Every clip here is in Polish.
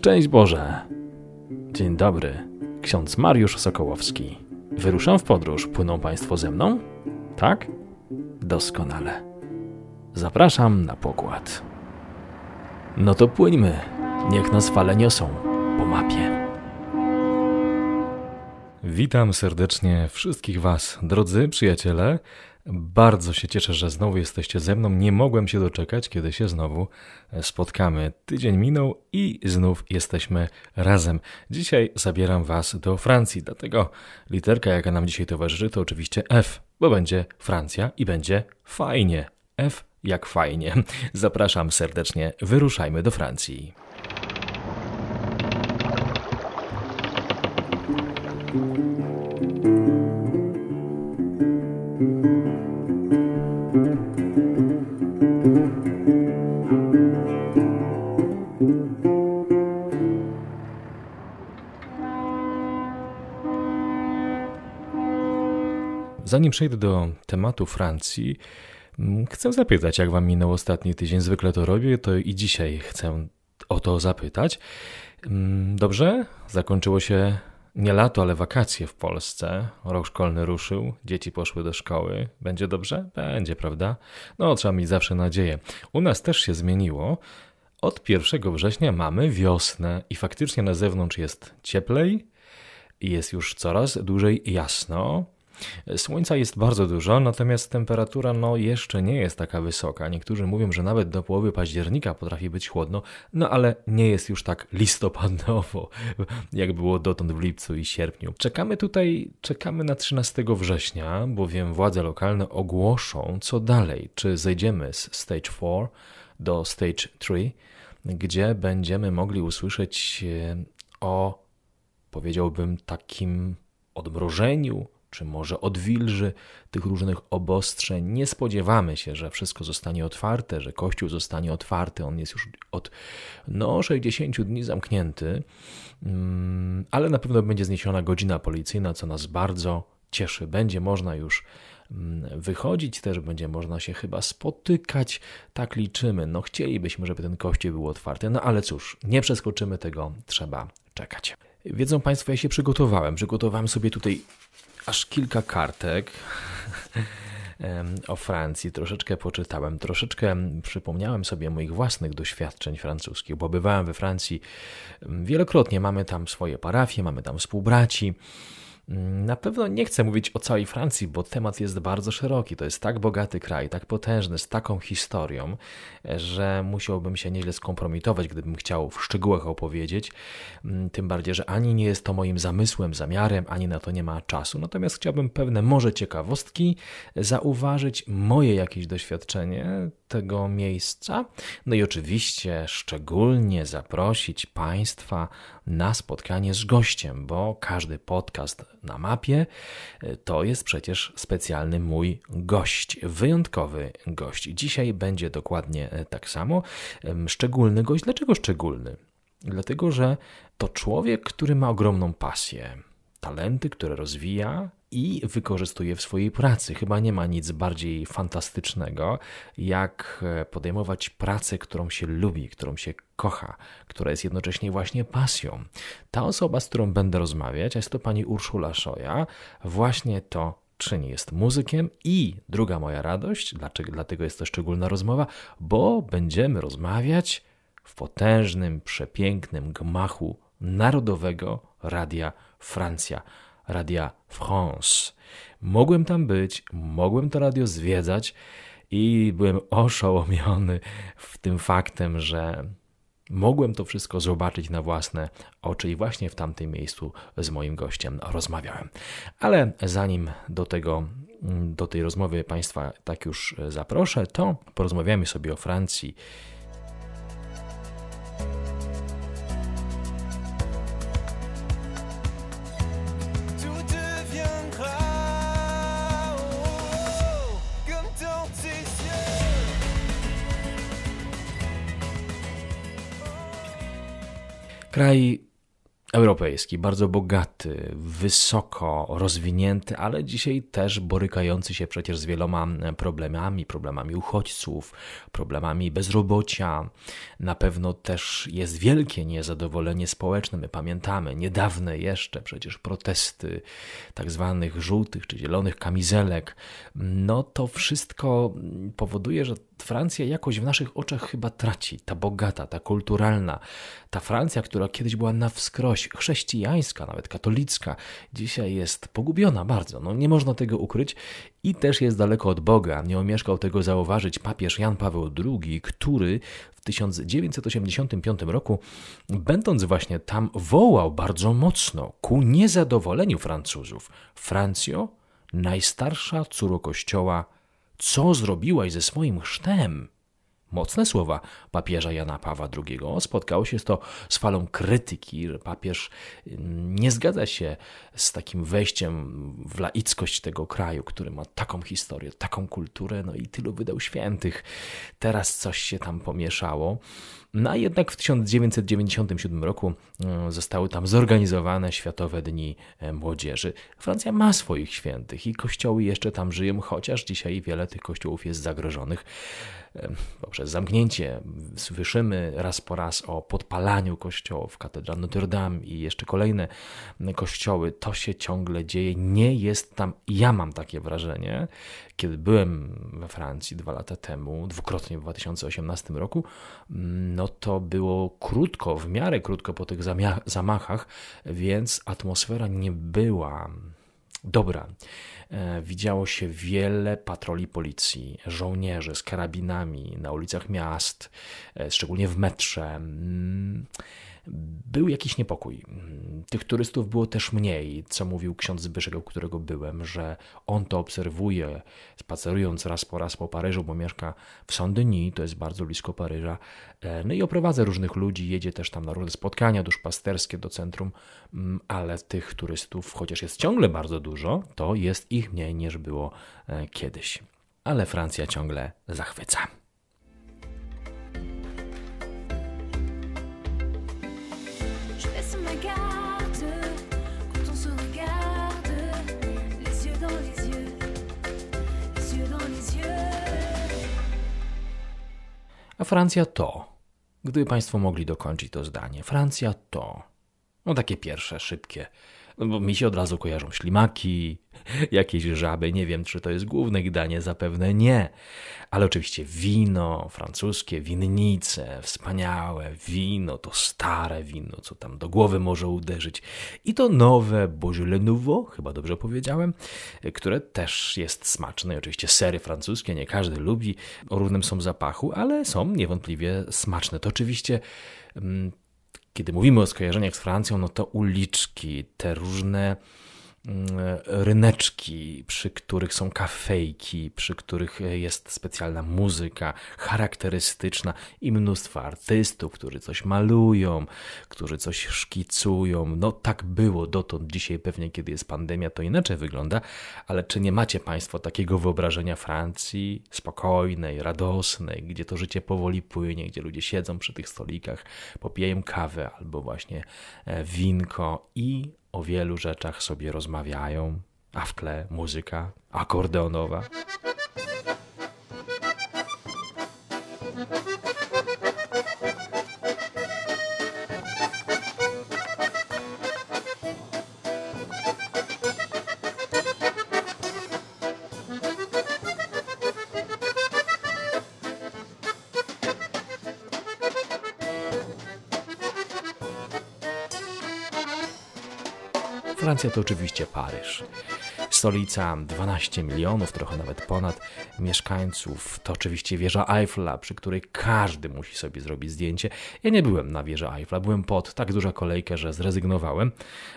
Szczęść Boże! Dzień dobry, ksiądz Mariusz Sokołowski. Wyruszam w podróż. Płyną Państwo ze mną? Tak? Doskonale. Zapraszam na pokład. No to płyńmy. Niech nas fale niosą po mapie. Witam serdecznie wszystkich Was, drodzy przyjaciele. Bardzo się cieszę, że znowu jesteście ze mną. Nie mogłem się doczekać, kiedy się znowu spotkamy. Tydzień minął i znów jesteśmy razem. Dzisiaj zabieram Was do Francji, dlatego literka, jaka nam dzisiaj towarzyszy, to oczywiście F, bo będzie Francja i będzie fajnie. F jak fajnie. Zapraszam serdecznie, wyruszajmy do Francji. Zanim przejdę do tematu Francji, mm, chcę zapytać, jak Wam minął ostatni tydzień. Zwykle to robię, to i dzisiaj chcę o to zapytać. Mm, dobrze? Zakończyło się nie lato, ale wakacje w Polsce. Rok szkolny ruszył, dzieci poszły do szkoły. Będzie dobrze? Będzie, prawda? No, trzeba mieć zawsze nadzieję. U nas też się zmieniło. Od 1 września mamy wiosnę i faktycznie na zewnątrz jest cieplej jest już coraz dłużej jasno. Słońca jest bardzo dużo, natomiast temperatura no, jeszcze nie jest taka wysoka. Niektórzy mówią, że nawet do połowy października potrafi być chłodno, no ale nie jest już tak listopadowo, jak było dotąd w lipcu i sierpniu. Czekamy tutaj, czekamy na 13 września, bowiem władze lokalne ogłoszą, co dalej. Czy zejdziemy z Stage 4 do Stage 3, gdzie będziemy mogli usłyszeć e, o, powiedziałbym, takim odmrożeniu, czy może odwilży tych różnych obostrzeń. Nie spodziewamy się, że wszystko zostanie otwarte, że Kościół zostanie otwarty. On jest już od no, 60 dni zamknięty, mm, ale na pewno będzie zniesiona godzina policyjna, co nas bardzo cieszy. Będzie można już mm, wychodzić, też będzie można się chyba spotykać. Tak liczymy. No chcielibyśmy, żeby ten kościół był otwarty, no ale cóż, nie przeskoczymy tego, trzeba czekać. Wiedzą Państwo, ja się przygotowałem. Przygotowałem sobie tutaj aż kilka kartek o Francji, troszeczkę poczytałem, troszeczkę przypomniałem sobie moich własnych doświadczeń francuskich, bo bywałem we Francji wielokrotnie. Mamy tam swoje parafie, mamy tam współbraci. Na pewno nie chcę mówić o całej Francji, bo temat jest bardzo szeroki. To jest tak bogaty kraj, tak potężny, z taką historią, że musiałbym się nieźle skompromitować, gdybym chciał w szczegółach opowiedzieć. Mm, tym bardziej, że ani nie jest to moim zamysłem, zamiarem, ani na to nie ma czasu. Natomiast chciałbym pewne może ciekawostki zauważyć, moje jakieś doświadczenie tego miejsca. No i oczywiście szczególnie zaprosić Państwa na spotkanie z gościem, bo każdy podcast na mapie e, to jest przecież specjalny mój gość, wyjątkowy gość. Dzisiaj będzie dokładnie e, tak samo. Szczególny gość. Dlaczego szczególny? Dlatego, że to człowiek, który ma ogromną pasję, talenty, które rozwija, i wykorzystuje w swojej pracy. Chyba nie ma nic bardziej fantastycznego, jak e, podejmować pracę, którą się lubi, którą się kocha, która jest jednocześnie właśnie pasją. Ta osoba, z którą będę rozmawiać, jest to pani Urszula Szoja, właśnie to czyni. Jest muzykiem i druga moja radość, dlaczego, dlatego jest to szczególna rozmowa, bo będziemy rozmawiać w potężnym, przepięknym gmachu Narodowego Radia Francja. Radia France. Mogłem tam być, mogłem to radio zwiedzać i byłem oszołomiony w tym faktem, że mogłem to wszystko zobaczyć na własne oczy i właśnie w tamtym miejscu z moim gościem rozmawiałem. Ale zanim do tego do tej rozmowy Państwa tak już zaproszę, to porozmawiamy sobie o Francji Kraj europejski, bardzo bogaty, wysoko rozwinięty, ale dzisiaj też borykający się przecież z wieloma problemami, problemami uchodźców, problemami bezrobocia. Na pewno też jest wielkie niezadowolenie społeczne. My pamiętamy niedawne jeszcze przecież protesty tak zwanych żółtych czy zielonych kamizelek. No to wszystko powoduje, że Francja jakoś w naszych oczach chyba traci. Ta bogata, ta kulturalna, ta Francja, która kiedyś była na wskroś chrześcijańska, nawet katolicka, dzisiaj jest pogubiona bardzo. No, nie można tego ukryć i też jest daleko od Boga. Nie omieszkał tego zauważyć papież Jan Paweł II, który w 1985 roku, będąc właśnie tam, wołał bardzo mocno ku niezadowoleniu Francuzów. Francjo, najstarsza córo kościoła co zrobiłaś ze swoim chrztem? Mocne słowa papieża Jana Pawła II. Spotkało się to z falą krytyki, papież mm, nie zgadza się z takim wejściem w laickość tego kraju, który ma taką historię, taką kulturę, no i tylu wydał świętych. Teraz coś się tam pomieszało. No a jednak w 1997 roku e, zostały tam zorganizowane Światowe Dni e, Młodzieży. Francja ma swoich świętych i kościoły jeszcze tam żyją, chociaż dzisiaj wiele tych kościołów jest zagrożonych poprzez zamknięcie. Słyszymy raz po raz o podpalaniu kościołów, katedra Notre Dame i jeszcze kolejne kościoły. To się ciągle dzieje. Nie jest tam, ja mam takie wrażenie, kiedy byłem we Francji dwa lata temu, dwukrotnie w 2018 roku, no to było krótko, w miarę krótko po tych zamachach, więc atmosfera nie była dobra. E, widziało się wiele patroli policji, żołnierzy z karabinami na ulicach miast, e, szczególnie w metrze. Mm, był jakiś niepokój. Tych turystów było też mniej, co mówił ksiądz Zbyszek, u którego byłem, że on to obserwuje, spacerując raz po raz po Paryżu, bo mieszka w Saint-Denis, to jest bardzo blisko Paryża. E, no i oprowadza różnych ludzi, jedzie też tam na różne spotkania duszpasterskie do centrum, mm, ale tych turystów, chociaż jest ciągle bardzo dużo, to jest ich mniej niż było e, kiedyś. Ale Francja ciągle zachwyca. A Francja to. Gdyby Państwo mogli dokończyć to zdanie. Francja to. No takie pierwsze, szybkie. No bo mi się od razu kojarzą ślimaki, jakieś żaby. Nie wiem, czy to jest główne danie, zapewne nie. Ale oczywiście wino francuskie, winnice, wspaniałe wino, to stare wino, co tam do głowy może uderzyć. I to nowe Beaujolais Nouveau, chyba dobrze powiedziałem, które też jest smaczne. I oczywiście sery francuskie, nie każdy lubi, o równym są zapachu, ale są niewątpliwie smaczne. To oczywiście mm, kiedy mówimy o skojarzeniach z Francją, no to uliczki, te różne ryneczki, przy których są kafejki, przy których jest specjalna muzyka charakterystyczna i mnóstwo artystów, którzy coś malują, którzy coś szkicują. No tak było dotąd. Dzisiaj pewnie, kiedy jest pandemia, to inaczej wygląda, ale czy nie macie Państwo takiego wyobrażenia Francji spokojnej, radosnej, gdzie to życie powoli płynie, gdzie ludzie siedzą przy tych stolikach, popijają kawę albo właśnie e, winko i o wielu rzeczach sobie rozmawiają, a w tle muzyka akordeonowa. Francja to oczywiście Paryż. Stolica 12 milionów, trochę nawet ponad mieszkańców. To oczywiście wieża Eiffla, przy której każdy musi sobie zrobić zdjęcie. Ja nie byłem na wieży Eiffla, byłem pod tak duża kolejkę, że zrezygnowałem,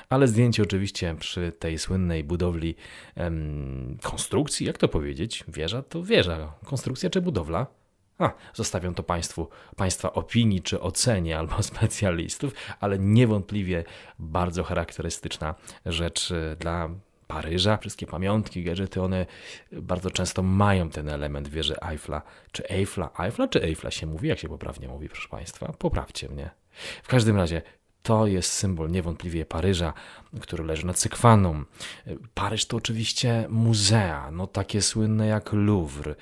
ale zdjęcie oczywiście przy tej słynnej budowli em, konstrukcji, jak to powiedzieć? Wieża to wieża. Konstrukcja czy budowla? A, zostawiam to Państwu, Państwa opinii czy ocenie albo specjalistów, ale niewątpliwie bardzo charakterystyczna rzecz e, dla Paryża. Wszystkie pamiątki, gadżety, one bardzo często mają ten element wieży Eiffla. Czy Eiffla? Eiffla czy Eiffla się mówi? Jak się poprawnie mówi, proszę Państwa? Poprawcie mnie. W każdym razie to jest symbol niewątpliwie Paryża, który leży nad Sykwaną. Paryż to oczywiście muzea, no takie słynne jak Louvre.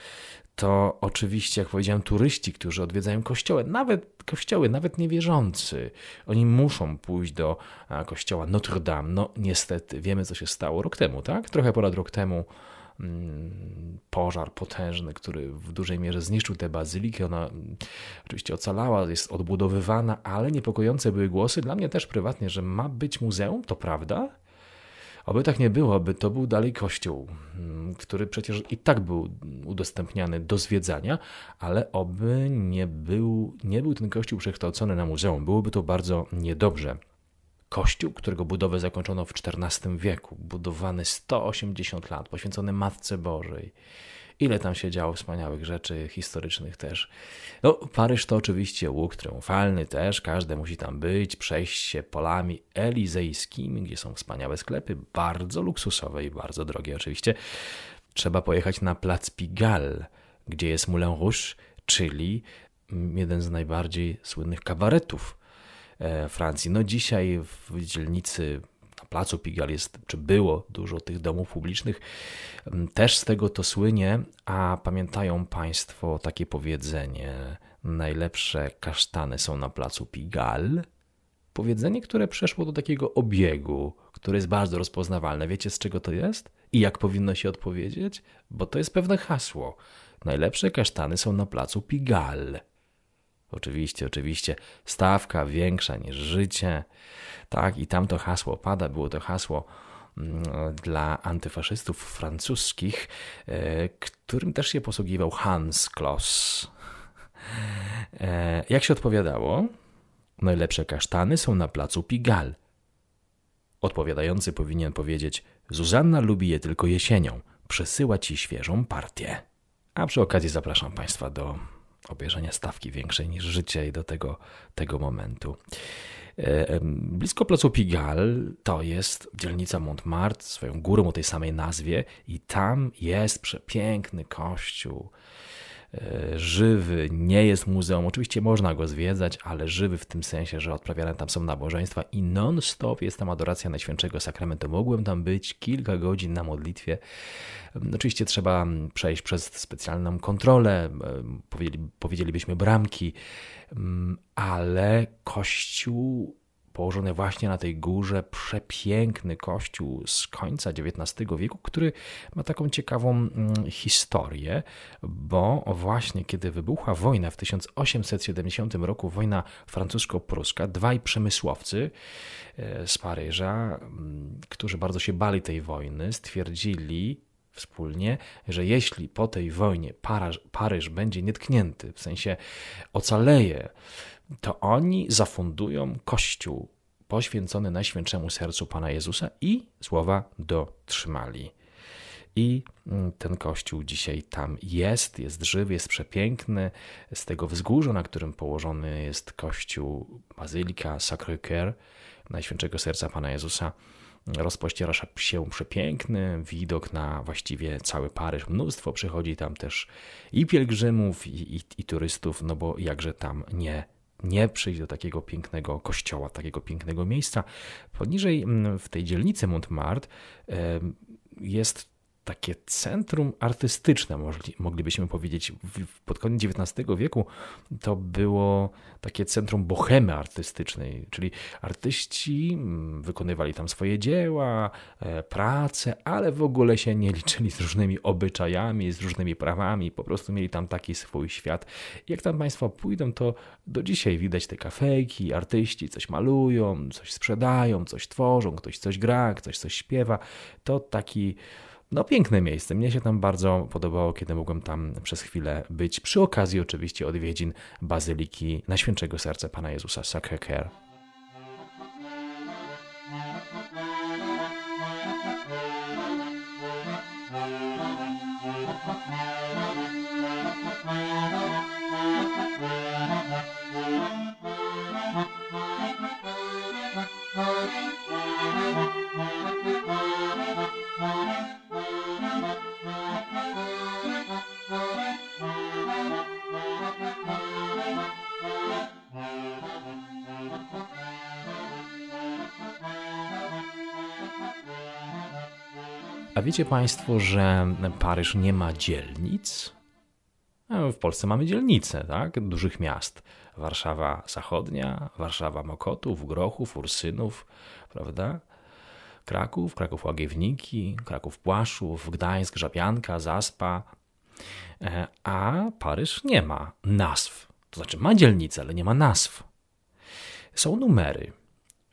To oczywiście, jak powiedziałem, turyści, którzy odwiedzają kościoły, nawet kościoły, nawet niewierzący. Oni muszą pójść do kościoła Notre Dame. No niestety, wiemy co się stało rok temu, tak? Trochę ponad rok temu Mm, pożar potężny, który w dużej mierze zniszczył tę bazylikę. Ona mm, oczywiście ocalała, jest odbudowywana, ale niepokojące były głosy dla mnie też prywatnie, że ma być muzeum, to prawda? Oby tak nie było, by to był dalej kościół, który przecież i tak był udostępniany do zwiedzania, ale oby nie był, nie był ten kościół przekształcony na muzeum. Byłoby to bardzo niedobrze. Kościół, którego budowę zakończono w XIV wieku, budowany 180 lat, poświęcony Matce Bożej. Ile tam się działo wspaniałych rzeczy historycznych też. No, Paryż to oczywiście łuk triumfalny też, każdy musi tam być, przejść się polami elizejskimi, gdzie są wspaniałe sklepy, bardzo luksusowe i bardzo drogie oczywiście. Trzeba pojechać na Plac Pigalle, gdzie jest Moulin Rouge, czyli jeden z najbardziej słynnych kabaretów E, Francji. No dzisiaj w dzielnicy placu Pigal jest, czy było dużo tych domów publicznych, mm, też z tego to słynie, a pamiętają Państwo takie powiedzenie, najlepsze kasztany są na placu Pigal? Powiedzenie, które przeszło do takiego obiegu, które jest bardzo rozpoznawalne. Wiecie z czego to jest? I jak powinno się odpowiedzieć? Bo to jest pewne hasło. Najlepsze kasztany są na placu Pigal. Oczywiście, oczywiście, stawka większa niż życie. Tak, i tamto hasło pada, było to hasło mm, dla antyfaszystów francuskich, e, którym też się posługiwał Hans Kloss. E, jak się odpowiadało? Najlepsze kasztany są na placu Pigalle. Odpowiadający powinien powiedzieć: Zuzanna lubi je tylko jesienią, przesyła ci świeżą partię. A przy okazji zapraszam Państwa do obejrzenia stawki większej niż życie do tego, tego momentu. E, blisko placu Pigalle to jest dzielnica Montmartre, swoją górą o tej samej nazwie, i tam jest przepiękny kościół żywy, nie jest muzeum. Oczywiście można go zwiedzać, ale żywy w tym sensie, że odprawiane tam są nabożeństwa i non-stop jest tam adoracja Najświętszego Sakramentu. Mogłem tam być kilka godzin na modlitwie. Oczywiście trzeba przejść przez specjalną kontrolę, powiedzielibyśmy bramki, ale kościół położony właśnie na tej górze, przepiękny kościół z końca XIX wieku, który ma taką ciekawą mm, historię, bo właśnie kiedy wybuchła wojna w 1870 roku, wojna francusko-pruska, dwaj przemysłowcy e, z Paryża, mm, którzy bardzo się bali tej wojny, stwierdzili, wspólnie, że jeśli po tej wojnie Paryż, Paryż będzie nietknięty, w sensie ocaleje, to oni zafundują kościół poświęcony Najświętszemu Sercu Pana Jezusa i słowa dotrzymali. I mm, ten kościół dzisiaj tam jest, jest żywy, jest przepiękny. Z tego wzgórza, na którym położony jest kościół Bazylika Sacré-Cœur Najświętszego Serca Pana Jezusa, rozpościera się przepiękny widok na właściwie cały Paryż. Mnóstwo przychodzi tam też i pielgrzymów, i, i, i turystów, no bo jakże tam nie nie przyjść do takiego pięknego kościoła, takiego pięknego miejsca. Poniżej mm, w tej dzielnicy Montmartre jest takie centrum artystyczne, moglibyśmy powiedzieć. Pod koniec XIX wieku to było takie centrum bohemy artystycznej, czyli artyści mm, wykonywali tam swoje dzieła, e, prace, ale w ogóle się nie liczyli z różnymi obyczajami, z różnymi prawami, po prostu mieli tam taki swój świat. Jak tam Państwo pójdą, to do dzisiaj widać te kafejki, artyści coś malują, coś sprzedają, coś tworzą, ktoś coś gra, ktoś coś śpiewa. To taki no, piękne miejsce. Mnie się tam bardzo podobało, kiedy mogłem tam przez chwilę być. Przy okazji, oczywiście, odwiedzin Bazyliki Najświętszego Serca Pana Jezusa Sacré-Cœur. Wiecie Państwo, że Paryż nie ma dzielnic? W Polsce mamy dzielnice, tak? Dużych miast. Warszawa Zachodnia, Warszawa Mokotów, Grochów, Ursynów, prawda? Kraków, Kraków Łagiewniki, Kraków Płaszów, Gdańsk, Żabianka, Zaspa. E, a Paryż nie ma nazw. To znaczy ma dzielnice, ale nie ma nazw. Są numery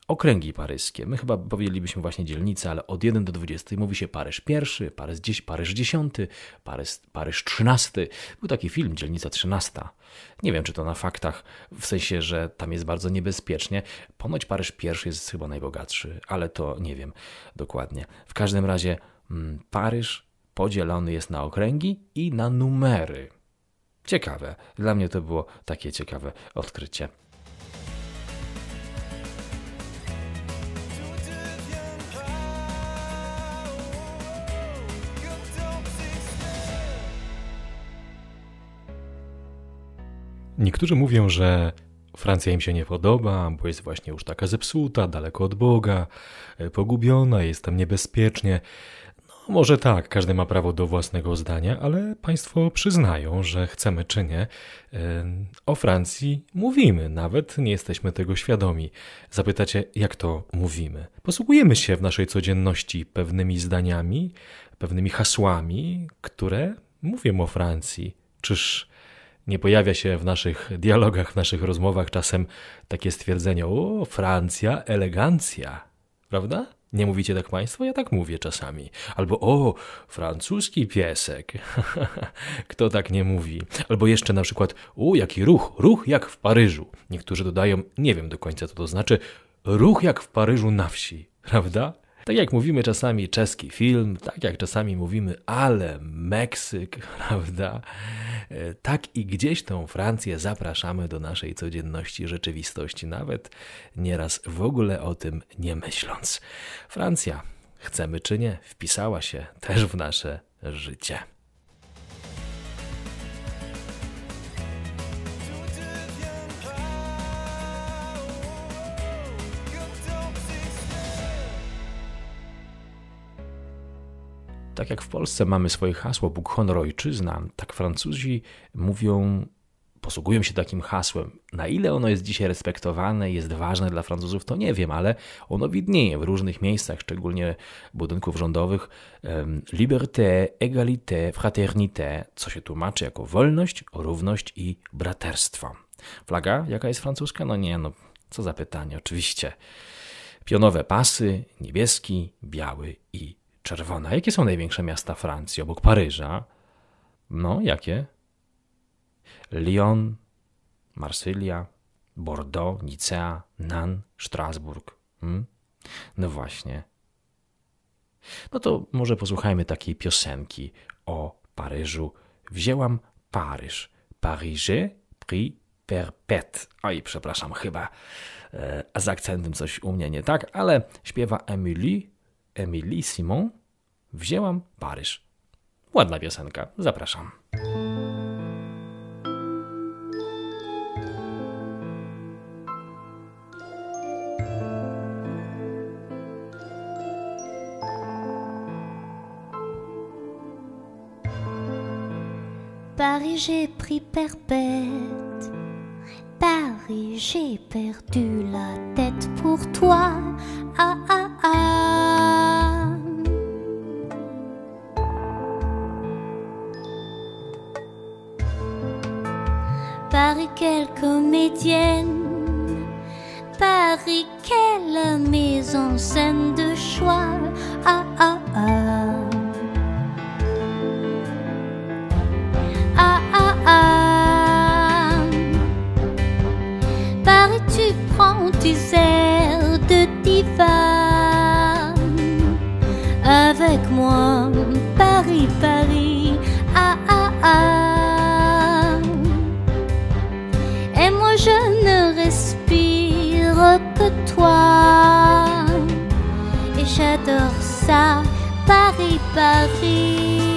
okręgi paryskie. My chyba powiedzielibyśmy właśnie dzielnice, ale od 1 do 20 mówi się Paryż pierwszy, Paryż, 10, Paryż 10, Paryż, Paryż 13. Był taki film, Dzielnica 13. Nie wiem, czy to na faktach, w sensie, że tam jest bardzo niebezpiecznie. Ponoć Paryż pierwszy jest chyba najbogatszy, ale to nie wiem dokładnie. W każdym razie mm, Paryż podzielony jest na okręgi i na numery. Ciekawe. Dla mnie to było takie ciekawe odkrycie. Niektórzy mówią, że Francja im się nie podoba, bo jest właśnie już taka zepsuta, daleko od Boga, e, pogubiona, jest tam niebezpiecznie. No, może tak, każdy ma prawo do własnego zdania, ale państwo przyznają, że chcemy czy nie, e, o Francji mówimy, nawet nie jesteśmy tego świadomi. Zapytacie, jak to mówimy? Posługujemy się w naszej codzienności pewnymi zdaniami, pewnymi hasłami, które mówią o Francji. Czyż nie pojawia się w naszych dialogach, w naszych rozmowach czasem takie stwierdzenie: O, Francja, elegancja, prawda? Nie mówicie tak Państwo? Ja tak mówię czasami. Albo o, francuski piesek. Kto tak nie mówi? Albo jeszcze na przykład, o, jaki ruch, ruch jak w Paryżu. Niektórzy dodają, nie wiem do końca co to znaczy, ruch jak w Paryżu na wsi, prawda? Tak jak mówimy czasami czeski film, tak jak czasami mówimy ale Meksyk, prawda? E, tak i gdzieś tą Francję zapraszamy do naszej codzienności rzeczywistości, nawet nieraz w ogóle o tym nie myśląc. Francja, chcemy czy nie, wpisała się też w nasze życie. Tak jak w Polsce mamy swoje hasło Bóg, honor, ojczyzna, tak Francuzi mówią, posługują się takim hasłem. Na ile ono jest dzisiaj respektowane, jest ważne dla Francuzów, to nie wiem, ale ono widnieje w różnych miejscach, szczególnie budynków rządowych. Liberté, égalité, fraternité, co się tłumaczy jako wolność, równość i braterstwo. Flaga, jaka jest francuska? No nie, no co za pytanie, oczywiście. Pionowe pasy, niebieski, biały i czerwona. Jakie są największe miasta Francji obok Paryża? No, jakie? Lyon, Marsylia, Bordeaux, Nicea, Nantes, Strasburg. Hmm? No właśnie. No to może posłuchajmy takiej piosenki o Paryżu. Wzięłam Paryż. Paryże pris perpète. Oj, przepraszam, chyba e, z akcentem coś u mnie nie tak, ale śpiewa Emily, Emily Simon Wzięłam Paryż. Ładna piosenka, zapraszam. Paris, j'ai pris perpète. Paris, j'ai perdu la tête pour toi. Ah ah ah. 见 Et j'adore ça, Paris, Paris.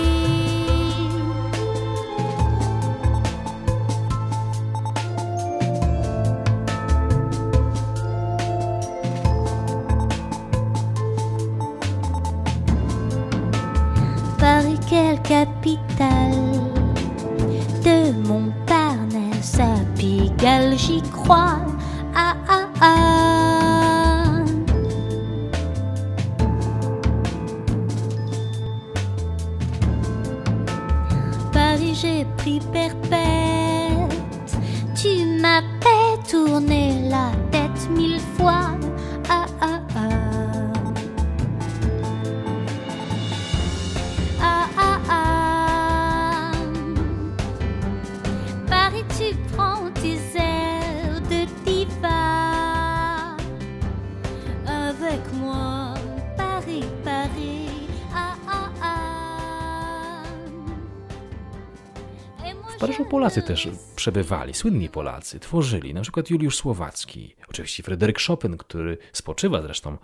Polacy też przebywali, słynni Polacy, tworzyli, na przykład Juliusz Słowacki, oczywiście Fryderyk Chopin, który spoczywa zresztą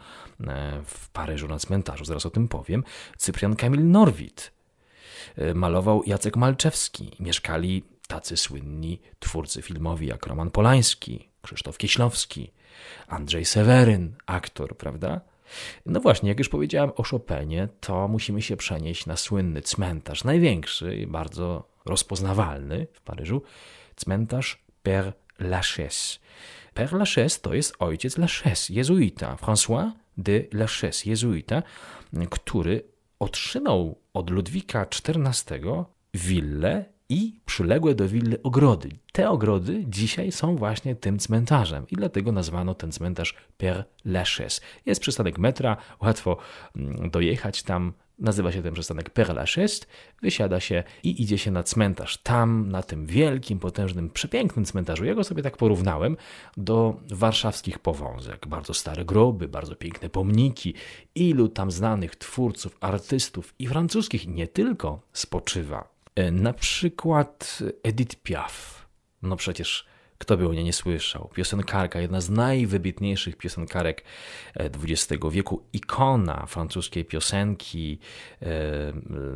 e, w Paryżu na cmentarzu, zaraz o tym powiem, Cyprian Kamil Norwid, e, malował Jacek Malczewski, mieszkali tacy słynni twórcy filmowi jak Roman Polański, Krzysztof Kieślowski, Andrzej Seweryn, aktor, prawda? No właśnie, jak już powiedziałem o Chopinie, to musimy się przenieść na słynny cmentarz, największy i bardzo rozpoznawalny w Paryżu, cmentarz Père Lachaise. Père Lachaise to jest ojciec Lachaise, jezuita, François de Lachaise, jezuita, który otrzymał od Ludwika XIV willę i przyległe do willy ogrody. Te ogrody dzisiaj są właśnie tym cmentarzem i dlatego nazwano ten cmentarz Père Lachaise. Jest przystanek metra, łatwo mm, dojechać tam. Nazywa się ten przystanek Père Lachaise, wysiada się i idzie się na cmentarz. Tam, na tym wielkim, potężnym, przepięknym cmentarzu, ja go sobie tak porównałem do warszawskich powązek. Bardzo stare groby, bardzo piękne pomniki, ilu tam znanych twórców, artystów i francuskich nie tylko spoczywa. E, Na przykład Edith Piaf. No przecież kto by o niej nie słyszał? Piosenkarka, jedna z najwybitniejszych piosenkarek e, XX wieku, ikona francuskiej piosenki, e,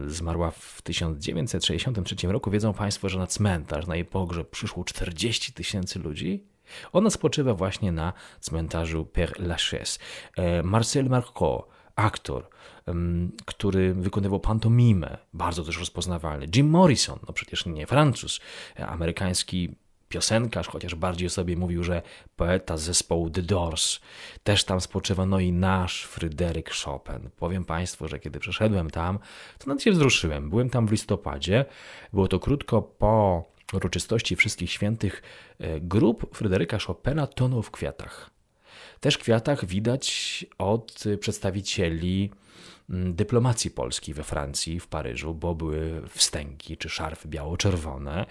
zmarła w 1963 roku. Wiedzą Państwo, że na cmentarz, na jej pogrzeb przyszło 40 tysięcy ludzi? Ona spoczywa właśnie na cmentarzu Père Lachaise. E, Marcel Marceau, aktor, który wykonywał pantomimę, bardzo też rozpoznawalny. Jim Morrison, no przecież nie Francuz, e, amerykański piosenkarz, chociaż bardziej sobie mówił, że poeta z zespołu The Doors, też tam spoczywa, no i nasz Fryderyk Chopin. Powiem Państwu, że kiedy przeszedłem tam, to nawet się wzruszyłem. Byłem tam w listopadzie, było to krótko po uroczystości Wszystkich Świętych. E, Grób Fryderyka Chopina tonął w kwiatach. Też w kwiatach widać od przedstawicieli dyplomacji polskiej we Francji, w Paryżu, bo były wstęgi czy szarfy biało-czerwone,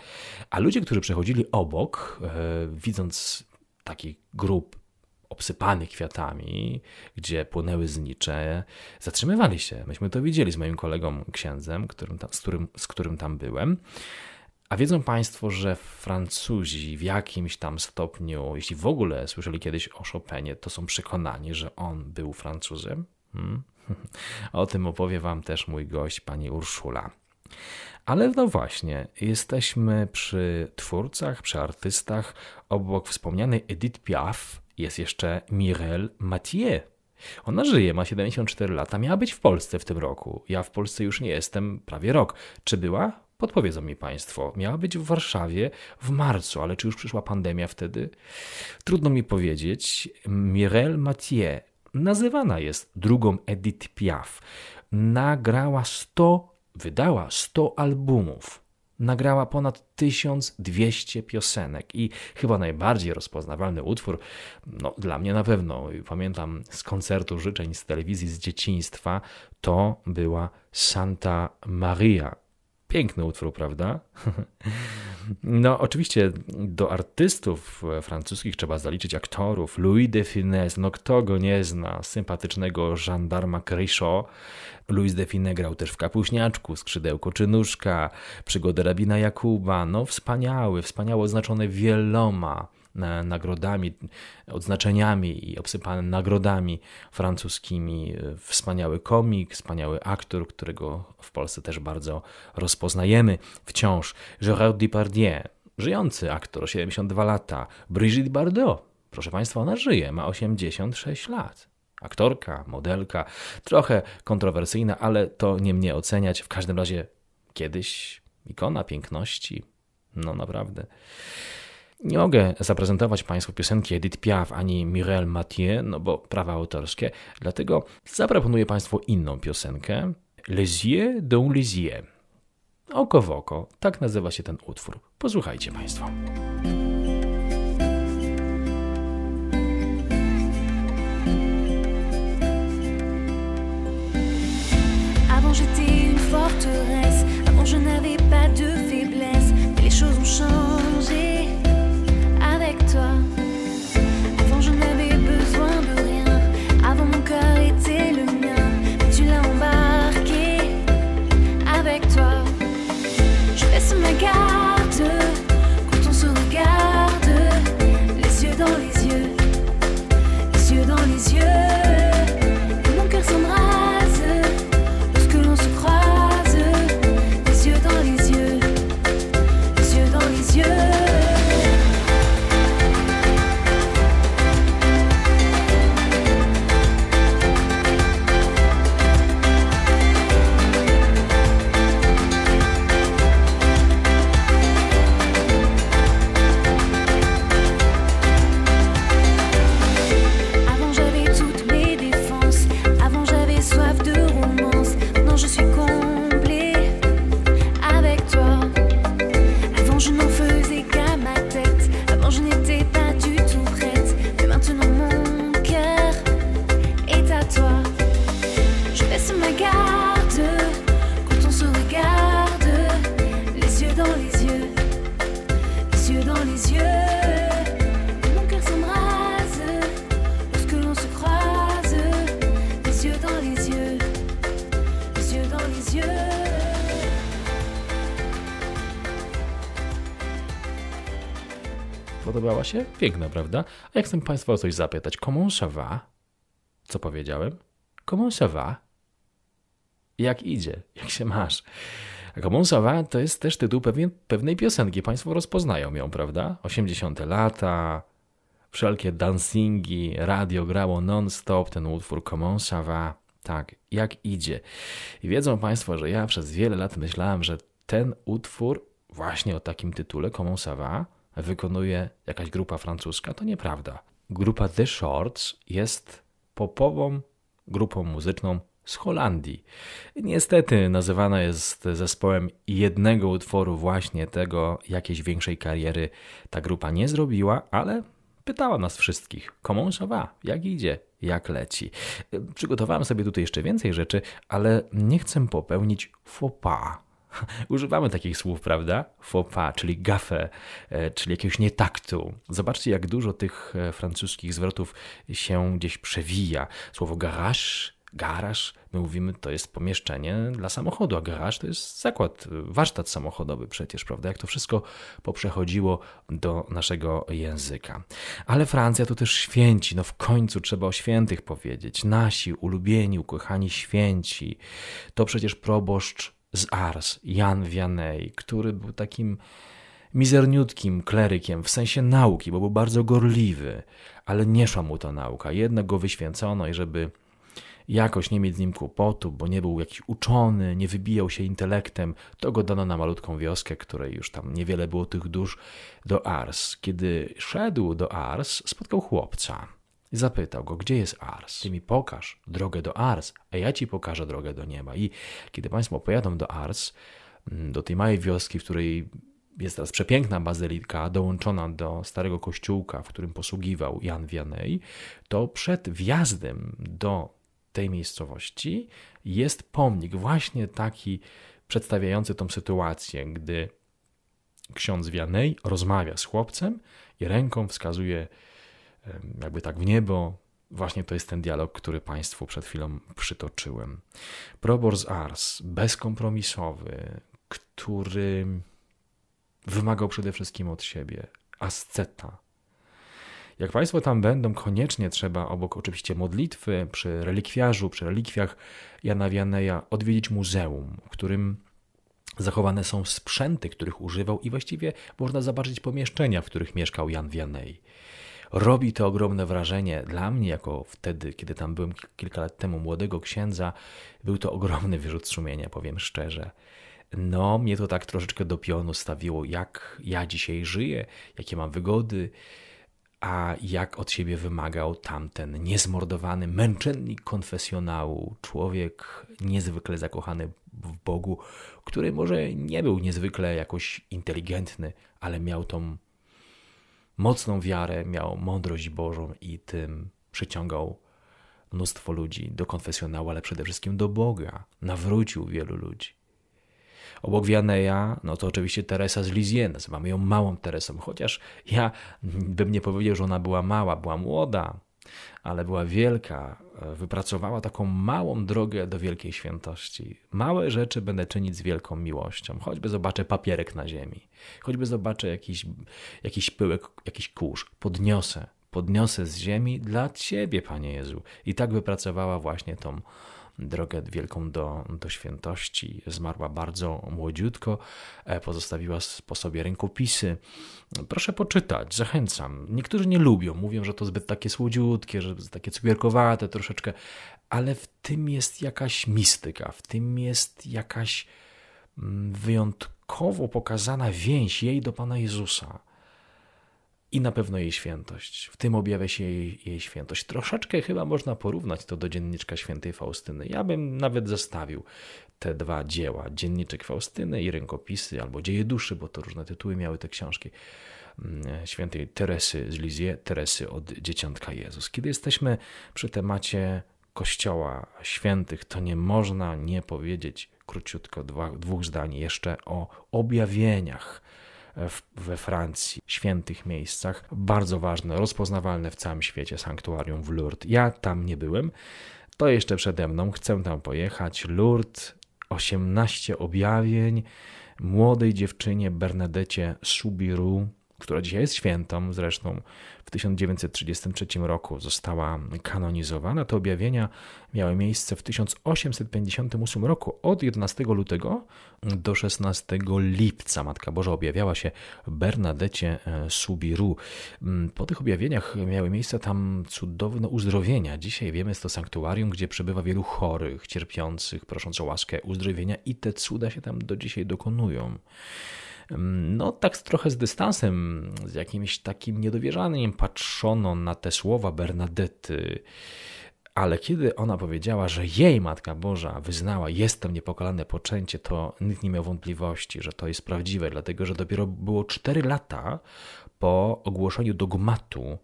a ludzie, którzy przechodzili obok, e, widząc taki grób obsypany kwiatami, gdzie płynęły znicze, zatrzymywali się. Myśmy to widzieli z moim kolegą księdzem, którym tam, z, którym, z którym tam byłem. A wiedzą Państwo, że Francuzi w jakimś tam stopniu, jeśli w ogóle słyszeli kiedyś o Chopinie, to są przekonani, że on był Francuzem? Hmm? O tym opowie Wam też mój gość, pani Urszula. Ale no właśnie, jesteśmy przy twórcach, przy artystach. Obok wspomnianej Edith Piaf jest jeszcze Mireille Mathieu. Ona żyje, ma 74 lata, miała być w Polsce w tym roku. Ja w Polsce już nie jestem prawie rok. Czy była? Podpowiedzą mi Państwo. Miała być w Warszawie w marcu, ale czy już przyszła pandemia wtedy? Trudno mi powiedzieć. Mireille Mathieu nazywana jest drugą Edith Piaf. Nagrała 100, wydała 100 albumów. Nagrała ponad 1200 piosenek i chyba najbardziej rozpoznawalny utwór, no dla mnie na pewno, pamiętam z koncertu życzeń z telewizji z dzieciństwa, to była Santa Maria. Piękny utwór, prawda? No, oczywiście do artystów francuskich trzeba zaliczyć aktorów. Louis de Funès, no kto go nie zna, sympatycznego żandarma Crichot. Louis de Funès grał też w Kapuśniaczku, Skrzydełko czy Nóżka, Przygodę rabina Jakuba. No, wspaniały, wspaniało oznaczony wieloma e, nagrodami, odznaczeniami i obsypany nagrodami francuskimi. Wspaniały komik, wspaniały aktor, którego w Polsce też bardzo rozpoznajemy wciąż. Gérard Depardieu, żyjący aktor, 72 lata. Brigitte Bardot, proszę Państwa, ona żyje, ma 86 lat. Aktorka, modelka, trochę kontrowersyjna, ale to nie mnie oceniać. W każdym razie kiedyś ikona piękności. No naprawdę. Nie mogę zaprezentować Państwu piosenki Edith Piaf ani Mireille Mathieu, no bo prawa autorskie, dlatego zaproponuję Państwu inną piosenkę Les yeux dans les yeux. Oko w oko, tak nazywa się ten utwór. Posłuchajcie Państwo. Avant j'étais une forteresse, avant je n'avais pas de faiblesse, mais les choses ont changé Piękna, prawda? A jak chcę Państwa o coś zapytać, comment ça va? Co powiedziałem? Comment ça va? Jak idzie? Jak się masz? Comment ça va to jest też tytuł pewien, pewnej piosenki. Państwo rozpoznają ją, prawda? 80 lata, wszelkie dancingi, radio grało non-stop ten utwór Comment ça va? Tak, jak idzie. I wiedzą Państwo, że ja przez wiele lat myślałem, że ten utwór właśnie o takim tytule Comment ça va? Wykonuje jakaś grupa francuska. To nieprawda. Grupa The Shorts jest popową grupą muzyczną z Holandii. Niestety nazywana jest zespołem jednego utworu właśnie tego, jakiejś większej kariery ta grupa nie zrobiła, ale pytała nas wszystkich, ça va, jak idzie, jak leci. Przygotowałem sobie tutaj jeszcze więcej rzeczy, ale nie chcę popełnić faux pas. Używamy takich słów, prawda? Faux pas, czyli gafę, e, czyli jakiegoś nietaktu. Zobaczcie, jak dużo tych e, francuskich zwrotów się gdzieś przewija. Słowo garage, garaż, my mówimy, to jest pomieszczenie dla samochodu, a garaż to jest zakład, warsztat samochodowy przecież, prawda? Jak to wszystko poprzechodziło do naszego języka. Ale Francja to też święci, no w końcu trzeba o świętych powiedzieć. Nasi ulubieni, ukochani święci. To przecież proboszcz z Ars, Jan Vianney, który był takim mizerniutkim klerykiem w sensie nauki, bo był bardzo gorliwy, ale nie szła mu ta nauka. Jednak go wyświęcono i żeby jakoś nie mieć z nim kłopotu, bo nie był jakiś uczony, nie wybijał się intelektem, to go dano na malutką wioskę, której już tam niewiele było tych dusz, do Ars. Kiedy szedł do Ars, spotkał chłopca. Zapytał go, gdzie jest Ars? Ty mi pokaż drogę do Ars, a ja ci pokażę drogę do nieba. I kiedy Państwo pojadą do Ars, do tej małej wioski, w której jest teraz przepiękna bazylika, dołączona do starego kościółka, w którym posługiwał Jan Vianney, to przed wjazdem do tej miejscowości jest pomnik, właśnie taki przedstawiający tą sytuację, gdy ksiądz Vianney rozmawia z chłopcem i ręką wskazuje jakby tak w niebo. Właśnie to jest ten dialog, który Państwu przed chwilą przytoczyłem. Probor z Ars, bezkompromisowy, który wymagał przede wszystkim od siebie asceta. Jak Państwo tam będą, koniecznie trzeba obok oczywiście modlitwy przy relikwiarzu, przy relikwiach Jana Wianeja odwiedzić muzeum, w którym zachowane są sprzęty, których używał i właściwie można zobaczyć pomieszczenia, w których mieszkał Jan Wianej. Robi to ogromne wrażenie. Dla mnie, jako wtedy, kiedy tam byłem kilka lat temu, młodego księdza, był to ogromny wyrzut sumienia, powiem szczerze. no mnie to tak troszeczkę do pionu stawiło, jak ja dzisiaj żyję, jakie mam wygody, a jak od siebie wymagał tamten niezmordowany męczennik konfesjonału, człowiek niezwykle zakochany w Bogu, który może nie był niezwykle jakoś inteligentny, ale miał tą mocną wiarę, miał mądrość Bożą i tym przyciągał mnóstwo ludzi do konfesjonału, ale przede wszystkim do Boga. Nawrócił wielu ludzi. Obok Wianeja, no to oczywiście Teresa z Lisieux, nazywamy ją małą Teresą, chociaż ja bym nie powiedział, że ona była mała, była młoda, ale była wielka, wypracowała taką małą drogę do wielkiej świętości. Małe rzeczy będę czynić z wielką miłością, choćby zobaczę papierek na ziemi, choćby zobaczę jakiś, jakiś pyłek, jakiś kurz, podniosę, podniosę z ziemi dla Ciebie, Panie Jezu. I tak wypracowała właśnie tą drogę wielką do, do świętości. Zmarła bardzo młodziutko, e, pozostawiła po sobie rękopisy. Proszę poczytać, zachęcam. Niektórzy nie lubią, mówią, że to zbyt takie słodziutkie, że takie cukierkowate troszeczkę, ale w tym jest jakaś mistyka, w tym jest jakaś mm, wyjątkowo pokazana więź jej do Pana Jezusa i na pewno jej świętość. W tym objawia się jej, jej, świętość. Troszeczkę chyba można porównać to do dzienniczka świętej Faustyny. Ja bym nawet zestawił te dwa dzieła, dzienniczek Faustyny i rękopisy, albo dzieje duszy, bo to różne tytuły miały te książki mm, świętej Teresy z Lisieux, Teresy od Dzieciątka Jezus. Kiedy jesteśmy przy temacie Kościoła Świętych, to nie można nie powiedzieć króciutko dwa, dwóch zdań jeszcze o objawieniach we Francji, świętych miejscach, bardzo ważne, rozpoznawalne w całym świecie sanktuarium w Lourdes. Ja tam nie byłem, to jeszcze przede mną, chcę tam pojechać. Lourdes, 18 objawień młodej dziewczynie Bernadecie Subiru, która dzisiaj jest świętą, zresztą w 1933 roku została kanonizowana. Te objawienia miały miejsce w 1858 roku. Od 11 lutego do 16 lipca Matka Boża objawiała się Bernadecie e, Subiru. Mm, po tych objawieniach miały miejsce tam cudowne uzdrowienia. Dzisiaj wiemy, jest to sanktuarium, gdzie przebywa wielu chorych, cierpiących, prosząc o łaskę uzdrowienia i te cuda się tam do dzisiaj dokonują no tak trochę z dystansem, z jakimś takim niedowierzaniem patrzono na te słowa Bernadety. Ale kiedy ona powiedziała, że jej Matka Boża wyznała, jestem niepokalane poczęcie, to nikt nie miał wątpliwości, że to jest prawdziwe, dlatego że dopiero było 4 lata po ogłoszeniu dogmatu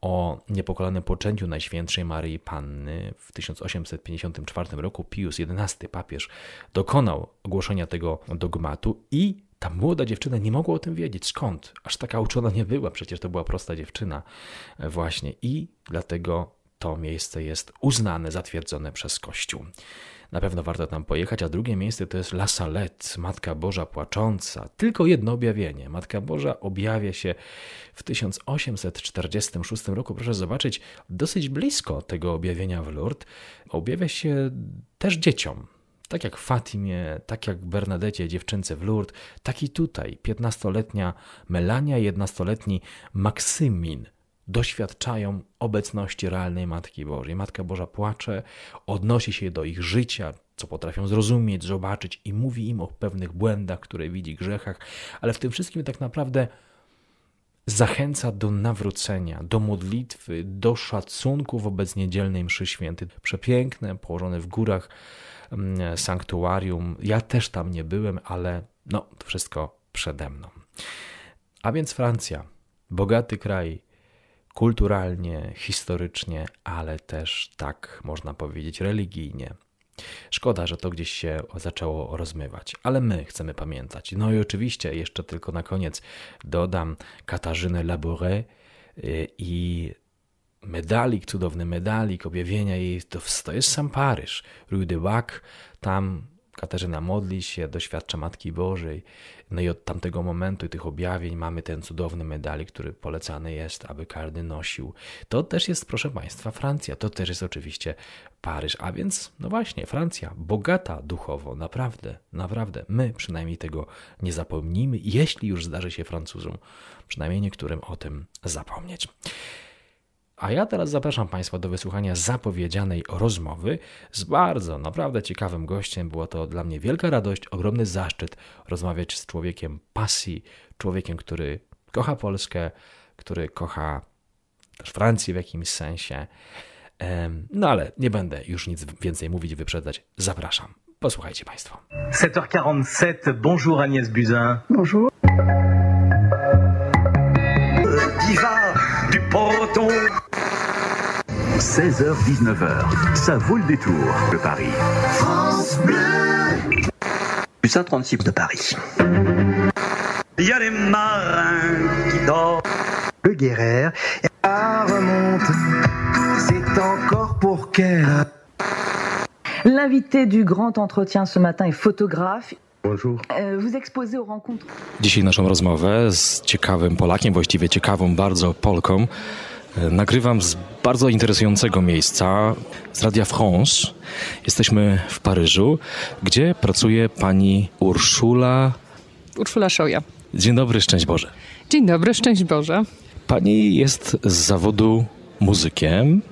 o niepokalanym poczęciu Najświętszej Maryi Panny w 1854 roku Pius XI papież dokonał ogłoszenia tego dogmatu i ta młoda dziewczyna nie mogła o tym wiedzieć. Skąd? Aż taka uczona nie była, przecież to była prosta dziewczyna, e, właśnie. I dlatego to miejsce jest uznane, zatwierdzone przez Kościół. Na pewno warto tam pojechać, a drugie miejsce to jest La Salette, Matka Boża Płacząca. Tylko jedno objawienie. Matka Boża objawia się w 1846 roku. Proszę zobaczyć, dosyć blisko tego objawienia w Lourdes. Objawia się też dzieciom. Tak jak Fatimie, tak jak Bernadecie, dziewczynce w Lourdes, tak i tutaj 15-letnia Melania i 11-letni Maksymin doświadczają obecności realnej Matki Bożej. Matka Boża płacze, odnosi się do ich życia, co potrafią zrozumieć, zobaczyć i mówi im o pewnych błędach, które widzi, grzechach, ale w tym wszystkim tak naprawdę zachęca do nawrócenia, do modlitwy, do szacunku wobec niedzielnej mszy świętej. Przepiękne, położone w górach Mm, sanktuarium. Ja też tam nie byłem, ale no, to wszystko przede mną. A więc Francja, bogaty kraj, kulturalnie, historycznie, ale też tak można powiedzieć religijnie. Szkoda, że to gdzieś się zaczęło rozmywać, ale my chcemy pamiętać. No i oczywiście jeszcze tylko na koniec dodam Katarzynę Labouré y, i medalik, cudowny medalik, objawienia jej, to, jest sam Paryż. Rue de Bac, tam Katarzyna modli się, doświadcza Matki Bożej. No i od tamtego momentu i tych objawień mamy ten cudowny medalik, który polecany jest, aby każdy nosił. To też jest, proszę Państwa, Francja. To też jest oczywiście Paryż. A więc, no właśnie, Francja, bogata duchowo, naprawdę, naprawdę. My przynajmniej tego nie zapomnimy, jeśli już zdarzy się Francuzom, przynajmniej niektórym o tym zapomnieć. A ja teraz zapraszam Państwa do wysłuchania zapowiedzianej rozmowy z bardzo, naprawdę ciekawym gościem. Było to dla mnie wielka radość, ogromny zaszczyt rozmawiać z człowiekiem pasji, człowiekiem, który kocha Polskę, który kocha też Francję w jakimś sensie. No ale nie będę już nic więcej mówić, wyprzedzać. Zapraszam. Posłuchajcie Państwo. 7h47, bonjour Agnès Buzyn. Bonjour. Diva du Porto. 16h-19h, ça vaut le détour de Paris. France Bleu. Du 136 de Paris. Il y a des marins qui dorment. Le Guérère. Ah, remonte. C'est encore pour qu'elle. L'invité du grand entretien ce matin est photographe. Bonjour. Euh, Vous exposez aux rencontres. Dzisiaj naszą rozmowę z ciekawym Polakiem, właściwie ciekawą bardzo Polką, nagrywam z bardzo interesującego miejsca, z Radia France. Jesteśmy w Paryżu, gdzie pracuje pani Urszula. Urszula Szoja. Dzień dobry, szczęść Boże. Dzień dobry, szczęść Boże. Pani jest z zawodu muzykiem,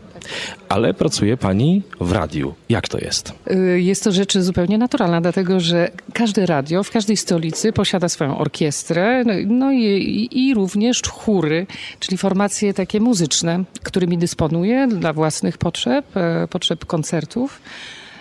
ale pracuje pani w radiu. Jak to jest? Y, Jest to rzecz zupełnie naturalna, dlatego że każde radio w każdej stolicy posiada swoją orkiestrę, no- no i, i, i również chóry, czyli formacje takie muzyczne, którymi dysponuję dla własnych potrzeb, e, potrzeb koncertów,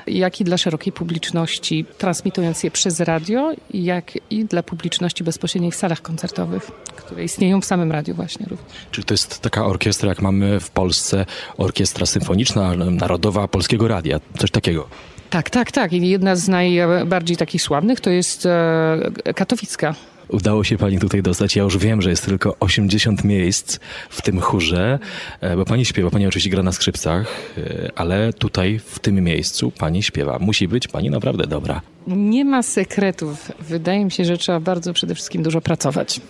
jak i dla szerokiej publiczności, transmitując je przez radio, jak i dla publiczności bezpośredniej w salach koncertowych, które istnieją w samym radiu właśnie również. Czy to jest taka orkiestra, jak mamy w Polsce, orkiestra symfoniczna, narodowa Polskiego Radia? Coś takiego. Tak, tak, tak. I jedna z najbardziej takich sławnych to jest e, katowicka. Udało się pani tutaj dostać. Ja już wiem, że jest tylko 80 miejsc w tym chórze, e, bo pani śpiewa, pani oczywiście gra na skrzypcach, e, ale tutaj w tym miejscu pani śpiewa. Musi być pani naprawdę dobra. Nie ma sekretów. Wydaje mi się, że trzeba bardzo przede wszystkim dużo pracować,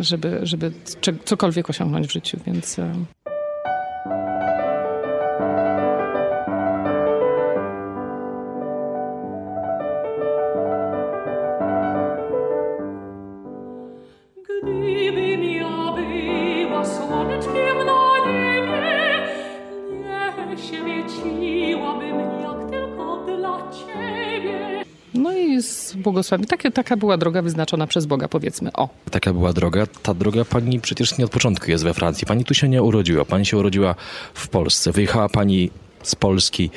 żeby, żeby cokolwiek osiągnąć w życiu, więc... i jest błogosławienie. Takie, taka była droga wyznaczona przez Boga, powiedzmy. O, Taka była droga. Ta droga pani przecież nie od początku jest we Francji. Pani tu się nie urodziła. Pani się urodziła w Polsce. Wyjechała pani z Polski.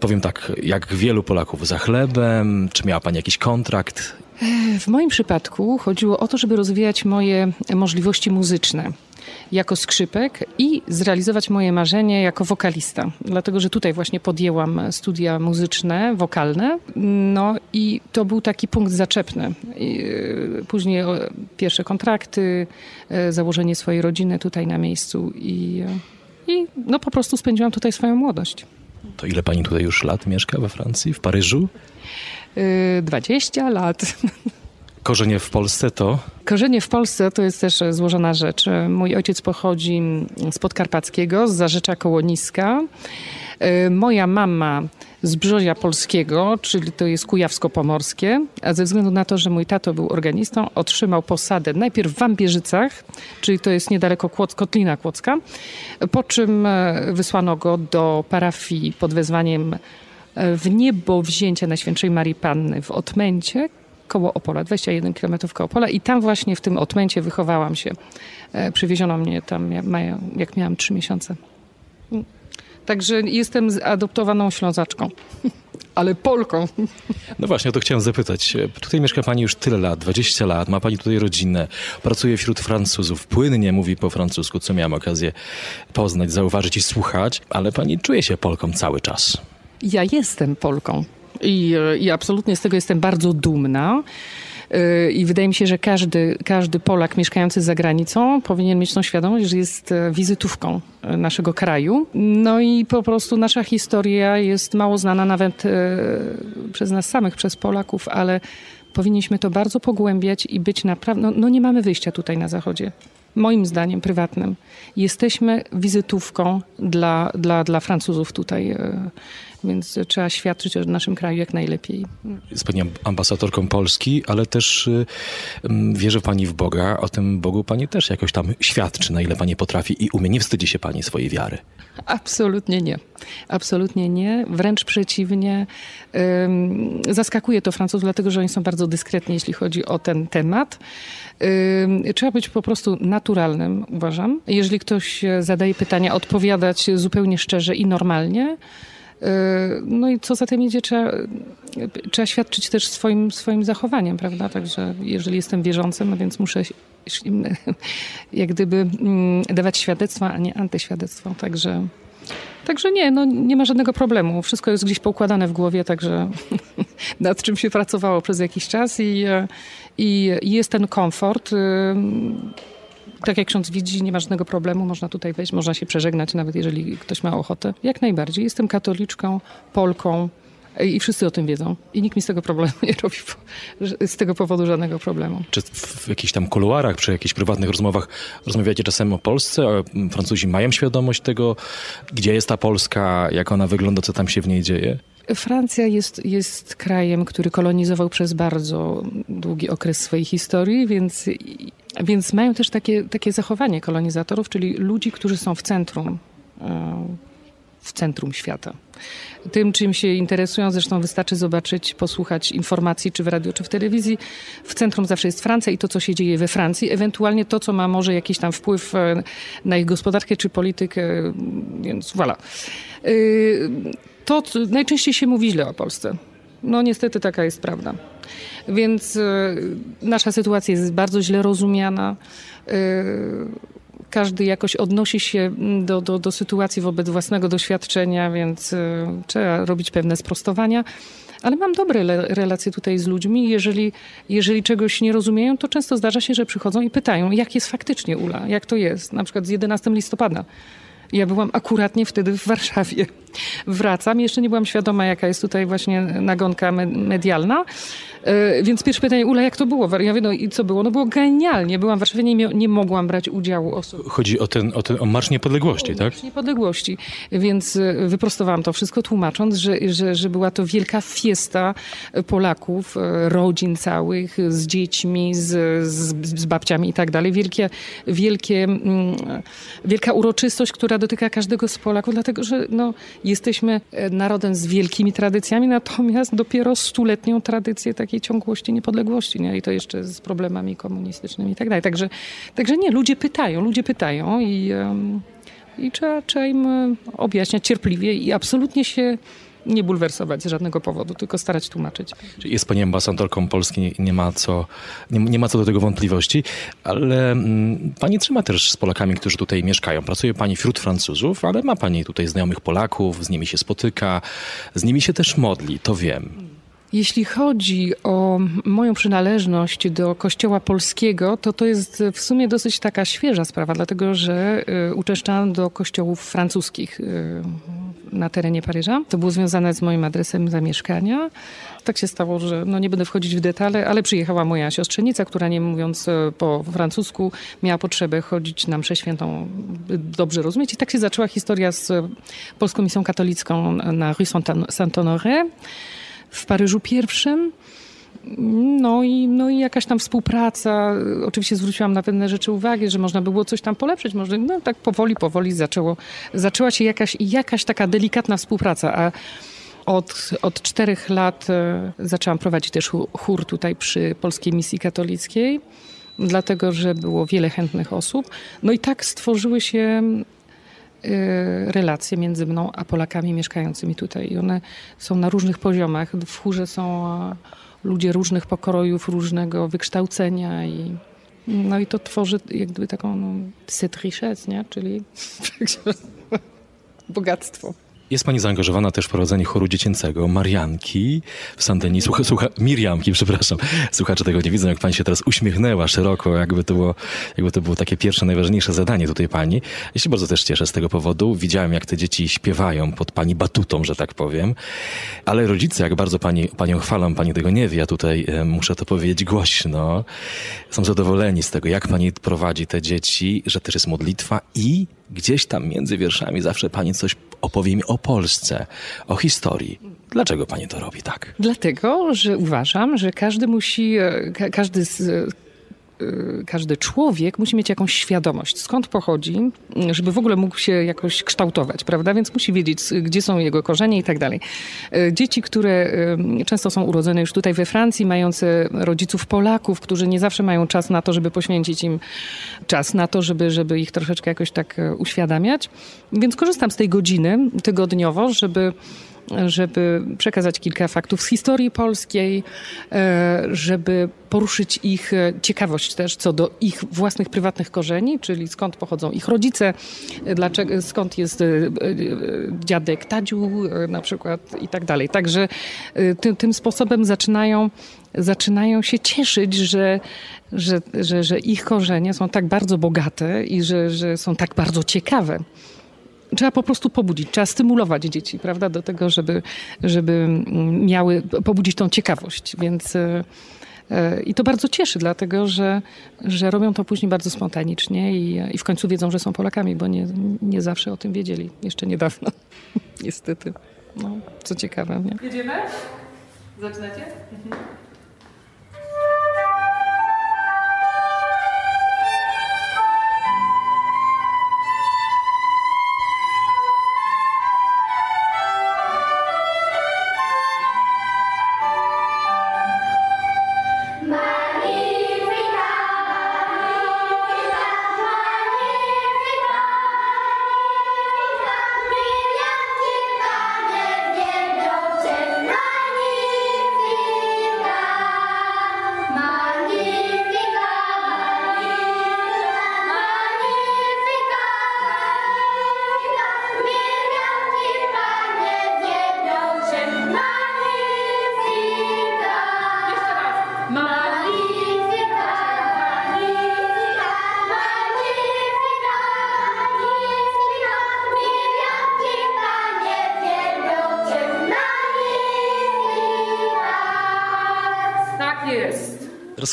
Powiem tak, jak wielu Polaków, za chlebem. Czy miała pani jakiś kontrakt? W moim przypadku chodziło o to, żeby rozwijać moje możliwości muzyczne jako skrzypek i zrealizować moje marzenie jako wokalista. Dlatego, że tutaj właśnie podjęłam studia muzyczne, wokalne. No i to był taki punkt zaczepny. E, Później pierwsze kontrakty, e, założenie swojej rodziny tutaj na miejscu i, e, i no po prostu spędziłam tutaj swoją młodość. To ile pani tutaj już lat mieszka we Francji, w Paryżu? E, 20 lat. Korzenie w Polsce to Korzenie w Polsce to jest też złożona rzecz. Mój ojciec pochodzi z Podkarpackiego, z Zarzecza Kołoniska. E, Moja mama z Brzozia Polskiego, czyli to jest Kujawsko-Pomorskie, a ze względu na to, że mój tato był organistą, otrzymał posadę najpierw w Wambierzycach, czyli to jest niedaleko Kłoc, Kotlina Kłodzka, po czym e, wysłano go do parafii pod wezwaniem e, w niebo wzięcia Najświętszej Marii Panny w Otmęcie, koło Opola, 21 km koło Opola i tam właśnie w tym Otmęcie wychowałam się. E, Przywieziono mnie tam, jak miałam 3 miesiące. Mm. Także jestem adoptowaną Ślązaczką, ale Polką. No właśnie, o to chciałem zapytać. Tutaj mieszka pani już tyle lat, 20 lat, ma pani tutaj rodzinę, pracuje wśród Francuzów, płynnie mówi po francusku, co miałem okazję poznać, zauważyć i słuchać, ale pani czuje się Polką cały czas. Ja jestem Polką i, i absolutnie z tego jestem bardzo dumna. E, I wydaje mi się, że każdy, każdy Polak mieszkający za granicą powinien mieć tą świadomość, że jest e, wizytówką e, naszego kraju. No i po prostu nasza historia jest mało znana nawet e, przez nas samych, przez Polaków, ale powinniśmy to bardzo pogłębiać i być naprawdę. No, no nie mamy wyjścia tutaj na Zachodzie. Moim zdaniem prywatnym, jesteśmy wizytówką dla, dla, dla Francuzów tutaj więc trzeba świadczyć o naszym kraju jak najlepiej. Jest pani ambasadorką Polski, ale też y, mm, wierzy pani w Boga. O tym Bogu pani też jakoś tam świadczy, na ile pani potrafi i umie. Nie wstydzi się pani swojej wiary. Absolutnie nie. Absolutnie nie. Wręcz przeciwnie. Zaskakuje to Francuzów, dlatego że oni są bardzo dyskretni, jeśli chodzi o ten temat. Trzeba być po prostu naturalnym, uważam. Jeżeli ktoś zadaje pytania, odpowiadać zupełnie szczerze i normalnie. No i co za tym idzie, trzeba, trzeba świadczyć też swoim, swoim zachowaniem, prawda? Także jeżeli jestem wierzącym, no więc muszę jak gdyby mm, dawać świadectwo, a nie antyświadectwo. Także, także nie, no nie ma żadnego problemu. Wszystko jest gdzieś poukładane w głowie, także nad czym się pracowało przez jakiś czas i, i jest ten komfort tak jak ksiądz widzi, nie ma żadnego problemu, można tutaj wejść, można się przeżegnać, nawet jeżeli ktoś ma ochotę. Jak najbardziej. Jestem katoliczką, Polką i wszyscy o tym wiedzą. I nikt mi z tego problemu nie robi, z tego powodu żadnego problemu. Czy w jakichś tam kuluarach, przy jakichś prywatnych rozmowach rozmawiacie czasem o Polsce? A Francuzi mają świadomość tego, gdzie jest ta Polska, jak ona wygląda, co tam się w niej dzieje? Francja jest, jest krajem, który kolonizował przez bardzo długi okres swojej historii, więc więc mają też takie, takie zachowanie kolonizatorów, czyli ludzi, którzy są w centrum, e, w centrum świata. Tym, czym się interesują, zresztą wystarczy zobaczyć, posłuchać informacji, czy w radiu, czy w telewizji. W centrum zawsze jest Francja i to, co się dzieje we Francji, ewentualnie to, co ma może jakiś tam wpływ e, na ich gospodarkę, czy politykę, więc voilà. E, to najczęściej się mówi źle o Polsce. No niestety taka jest prawda. Więc e, nasza sytuacja jest bardzo źle rozumiana. E, każdy jakoś odnosi się do, do, do sytuacji wobec własnego doświadczenia, więc e, trzeba robić pewne sprostowania. Ale mam dobre relacje tutaj z ludźmi. Jeżeli, jeżeli czegoś nie rozumieją, to często zdarza się, że przychodzą i pytają, jak jest faktycznie Ula, jak to jest, na przykład z 11 listopada. Ja byłam akuratnie wtedy w Warszawie. Wracam, jeszcze nie byłam świadoma, jaka jest tutaj właśnie nagonka medialna. E, więc pierwsze pytanie, Ula, jak to było? Ja mówię, no i co było? No było genialnie. Byłam w Warszawie, nie, nie mogłam brać udziału osób. Chodzi o ten, o ten o Marsz Niepodległości, tak? Marsz Niepodległości. Więc e, wyprostowałam to wszystko, tłumacząc, że, że, że była to wielka fiesta Polaków, e, rodzin całych, z dziećmi, z, z, z babciami i tak dalej. Wielkie, wielkie, mm, wielka uroczystość, która dotyka każdego z Polaków, dlatego że no, jesteśmy narodem z wielkimi tradycjami, natomiast dopiero stuletnią tradycję takiej ciągłości niepodległości, nie? i to jeszcze z problemami komunistycznymi i tak dalej. Także, także nie, ludzie pytają, ludzie pytają i, i trzeba, trzeba im e, objaśniać cierpliwie i absolutnie się nie bulwersować z żadnego powodu, tylko starać tłumaczyć. Jest pani ambasadorką Polski, nie, ma, co, nie, nie, ma co do tego wątpliwości, ale mm, pani trzyma też z Polakami, którzy tutaj mieszkają. Pracuje pani wśród Francuzów, ale ma pani tutaj znajomych Polaków, z nimi się spotyka, z nimi się też modli, to wiem. Jeśli chodzi o moją przynależność do Kościoła Polskiego, to to jest w sumie dosyć taka świeża sprawa, dlatego że y, uczęszczałam do kościołów francuskich y, na terenie Paryża. To było związane z moim adresem zamieszkania. Tak się stało, że no nie będę wchodzić w detale, ale przyjechała moja siostrzenica, która nie mówiąc y, po francusku miała potrzebę chodzić na mszę świętą, dobrze rozumieć. I tak się zaczęła historia z Polską Misją Katolicką na Rue Saint-Honoré w Paryżu pierwszym. No i, no i jakaś tam współpraca. Oczywiście zwróciłam na pewne rzeczy uwagę, że można by było coś tam polepszyć. Może no, tak powoli, powoli zaczęło, zaczęła się jakaś, jakaś taka delikatna współpraca. A od, od czterech lat e, zaczęłam prowadzić też chór tutaj przy Polskiej Misji Katolickiej, dlatego że było wiele chętnych osób. No i tak stworzyły się relacje między mną a Polakami mieszkającymi tutaj. I one są na różnych poziomach. W chórze są ludzie różnych pokrojów, różnego wykształcenia i no i to tworzy jakby taką no, nie? czyli bogactwo. Jest pani zaangażowana też w prowadzenie choru dziecięcego Marianki w Santeni. Słucha, słucha, Miriamki, przepraszam. Słuchacze tego nie widzą, jak pani się teraz uśmiechnęła szeroko, jakby to, było, jakby to było takie pierwsze, najważniejsze zadanie tutaj pani. Ja się bardzo też cieszę z tego powodu. Widziałem, jak te dzieci śpiewają pod pani batutą, że tak powiem. Ale rodzice, jak bardzo pani, panią chwalą, pani tego nie wie, ja tutaj e, muszę to powiedzieć głośno. Są zadowoleni z tego, jak pani prowadzi te dzieci, że też jest modlitwa i gdzieś tam między wierszami zawsze pani coś opowie mi o o Polsce, o historii. Dlaczego pani to robi tak? Dlatego, że uważam, że każdy musi, e, ka- każdy z, e, każdy człowiek musi mieć jakąś świadomość, skąd pochodzi, żeby w ogóle mógł się jakoś kształtować, prawda? Więc musi wiedzieć, s- gdzie są jego korzenie i tak dalej. E, Dzieci, które często są urodzone już tutaj we Francji, mające rodziców Polaków, którzy nie zawsze mają czas na to, żeby poświęcić im czas na to, żeby, żeby ich troszeczkę jakoś tak e, uświadamiać. Więc korzystam z tej godziny tygodniowo, żeby żeby przekazać kilka faktów z historii polskiej, e, żeby poruszyć ich e, ciekawość też co do ich własnych prywatnych korzeni, czyli skąd pochodzą ich rodzice, e, dlaczego, skąd jest dziadek Tadziu na przykład i tak dalej. Także tym, tym sposobem zaczynają, zaczynają się cieszyć, że, że, że, że ich korzenie są tak bardzo bogate i że, że są tak bardzo ciekawe trzeba po prostu pobudzić, trzeba stymulować dzieci, prawda, do tego, żeby, żeby miały, pobudzić tą ciekawość. Więc e, e, i to bardzo cieszy, dlatego że, że robią to później bardzo spontanicznie i, i w końcu wiedzą, że są Polakami, bo nie, nie zawsze o tym wiedzieli, jeszcze niedawno, niestety. No, co ciekawe. Nie? Jedziemy? Zaczynacie? Tak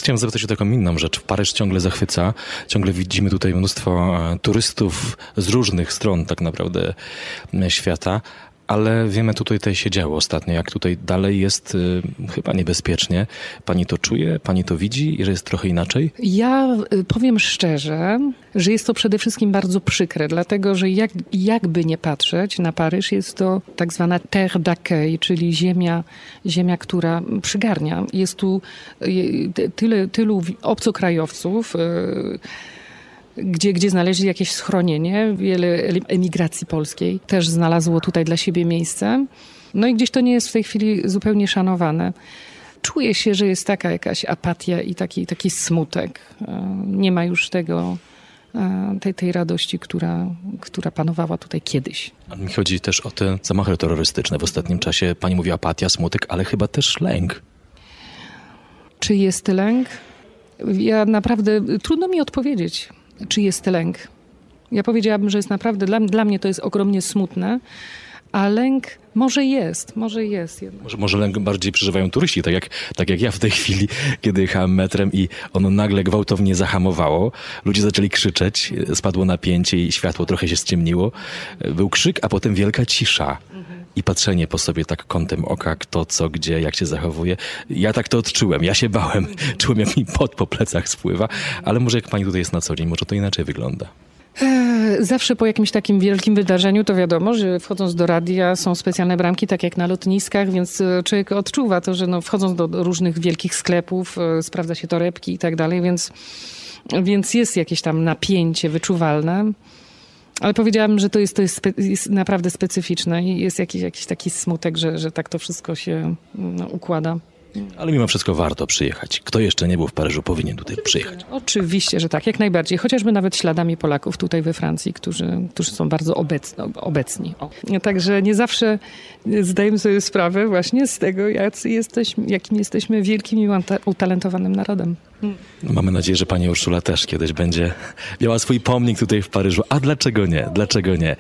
chciałem zapytać o taką inną rzecz. Paryż ciągle zachwyca. Ciągle widzimy tutaj mnóstwo e, turystów z różnych stron tak naprawdę e, świata. Ale wiemy, tutaj, tutaj się działo ostatnio, jak tutaj dalej jest y, chyba niebezpiecznie. Pani to czuje, pani to widzi że jest trochę inaczej? Ja y, powiem szczerze, że jest to przede wszystkim bardzo przykre, dlatego że jak, jakby nie patrzeć na Paryż, jest to tak zwana terre d'accueil, czyli ziemia, ziemia, która przygarnia. Jest tu y, ty- tyle, tylu obcokrajowców, y, gdzie, gdzie znaleźli jakieś schronienie. Wiele emigracji polskiej też znalazło tutaj dla siebie miejsce. No i gdzieś to nie jest w tej chwili zupełnie szanowane. Czuje się, że jest taka jakaś apatia i taki, taki smutek. E, Nie ma już tego, e, tej, tej radości, która, która panowała tutaj kiedyś. Mi chodzi też o te zamachy terrorystyczne w ostatnim czasie. Pani mówi apatia, smutek, ale chyba też lęk. Czy jest lęk? Ja naprawdę, trudno mi odpowiedzieć, czy jest lęk. Ja powiedziałabym, że jest naprawdę, dla, dla mnie to jest ogromnie smutne, a lęk może jest, może jest jednak. Może, może lęk bardziej przeżywają turyści, tak jak, tak jak ja w tej chwili, kiedy jechałem metrem i ono nagle gwałtownie zahamowało. Ludzie zaczęli krzyczeć, spadło napięcie i światło trochę się ściemniło. Był krzyk, a potem wielka cisza. I patrzenie po sobie tak kątem oka, kto, co, gdzie, jak się zachowuje. Ja tak to odczułem, ja się bałem. Czułem, jak mi pot po plecach spływa, ale może jak pani tutaj jest na co dzień, może to inaczej wygląda. E, Zawsze po jakimś takim wielkim wydarzeniu to wiadomo, że wchodząc do radia są specjalne bramki, tak jak na lotniskach, więc e, człowiek odczuwa to, że no, wchodząc do różnych wielkich sklepów, e, sprawdza się torebki i tak dalej, więc, więc jest jakieś tam napięcie wyczuwalne. Ale powiedziałabym, że to jest, to jest, spe, jest naprawdę specyficzne i jest jakiś, jakiś taki smutek, że, że tak to wszystko się no, układa. Ale mimo wszystko warto przyjechać. Kto jeszcze nie był w Paryżu, powinien tutaj przyjechać. Oczywiście, że tak, jak najbardziej. Chociażby nawet śladami Polaków tutaj we Francji, którzy, którzy są bardzo obecni. obecni. Także nie zawsze zdajemy sobie sprawę właśnie z tego, jacy jesteśmy, jakim jesteśmy wielkim i utalentowanym narodem. No, mamy nadzieję, że pani Urszula też kiedyś będzie miała swój pomnik tutaj w Paryżu. A dlaczego nie? Dlaczego nie?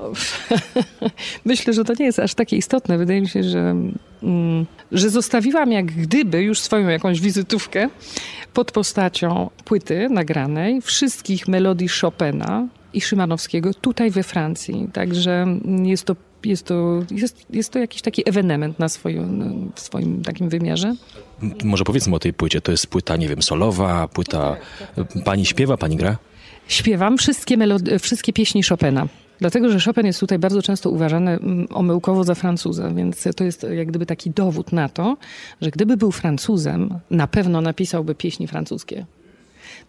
Myślę, że to nie jest aż takie istotne. Wydaje mi się, że, mm, że zostawiłam jak gdyby już swoją jakąś wizytówkę pod postacią płyty nagranej wszystkich melodii Chopina i Szymanowskiego tutaj we Francji. Także jest to jest to, jest, jest to jakiś taki ewenement na swoim, w swoim takim wymiarze. Może powiedzmy o tej płycie. To jest płyta, nie wiem, solowa, płyta... Pani śpiewa, pani gra? Śpiewam wszystkie, melody, wszystkie pieśni Chopina. Dlatego, że Chopin jest tutaj bardzo często uważany mm, omyłkowo za Francuza, więc to jest jak gdyby taki dowód na to, że gdyby był Francuzem, na pewno napisałby pieśni francuskie.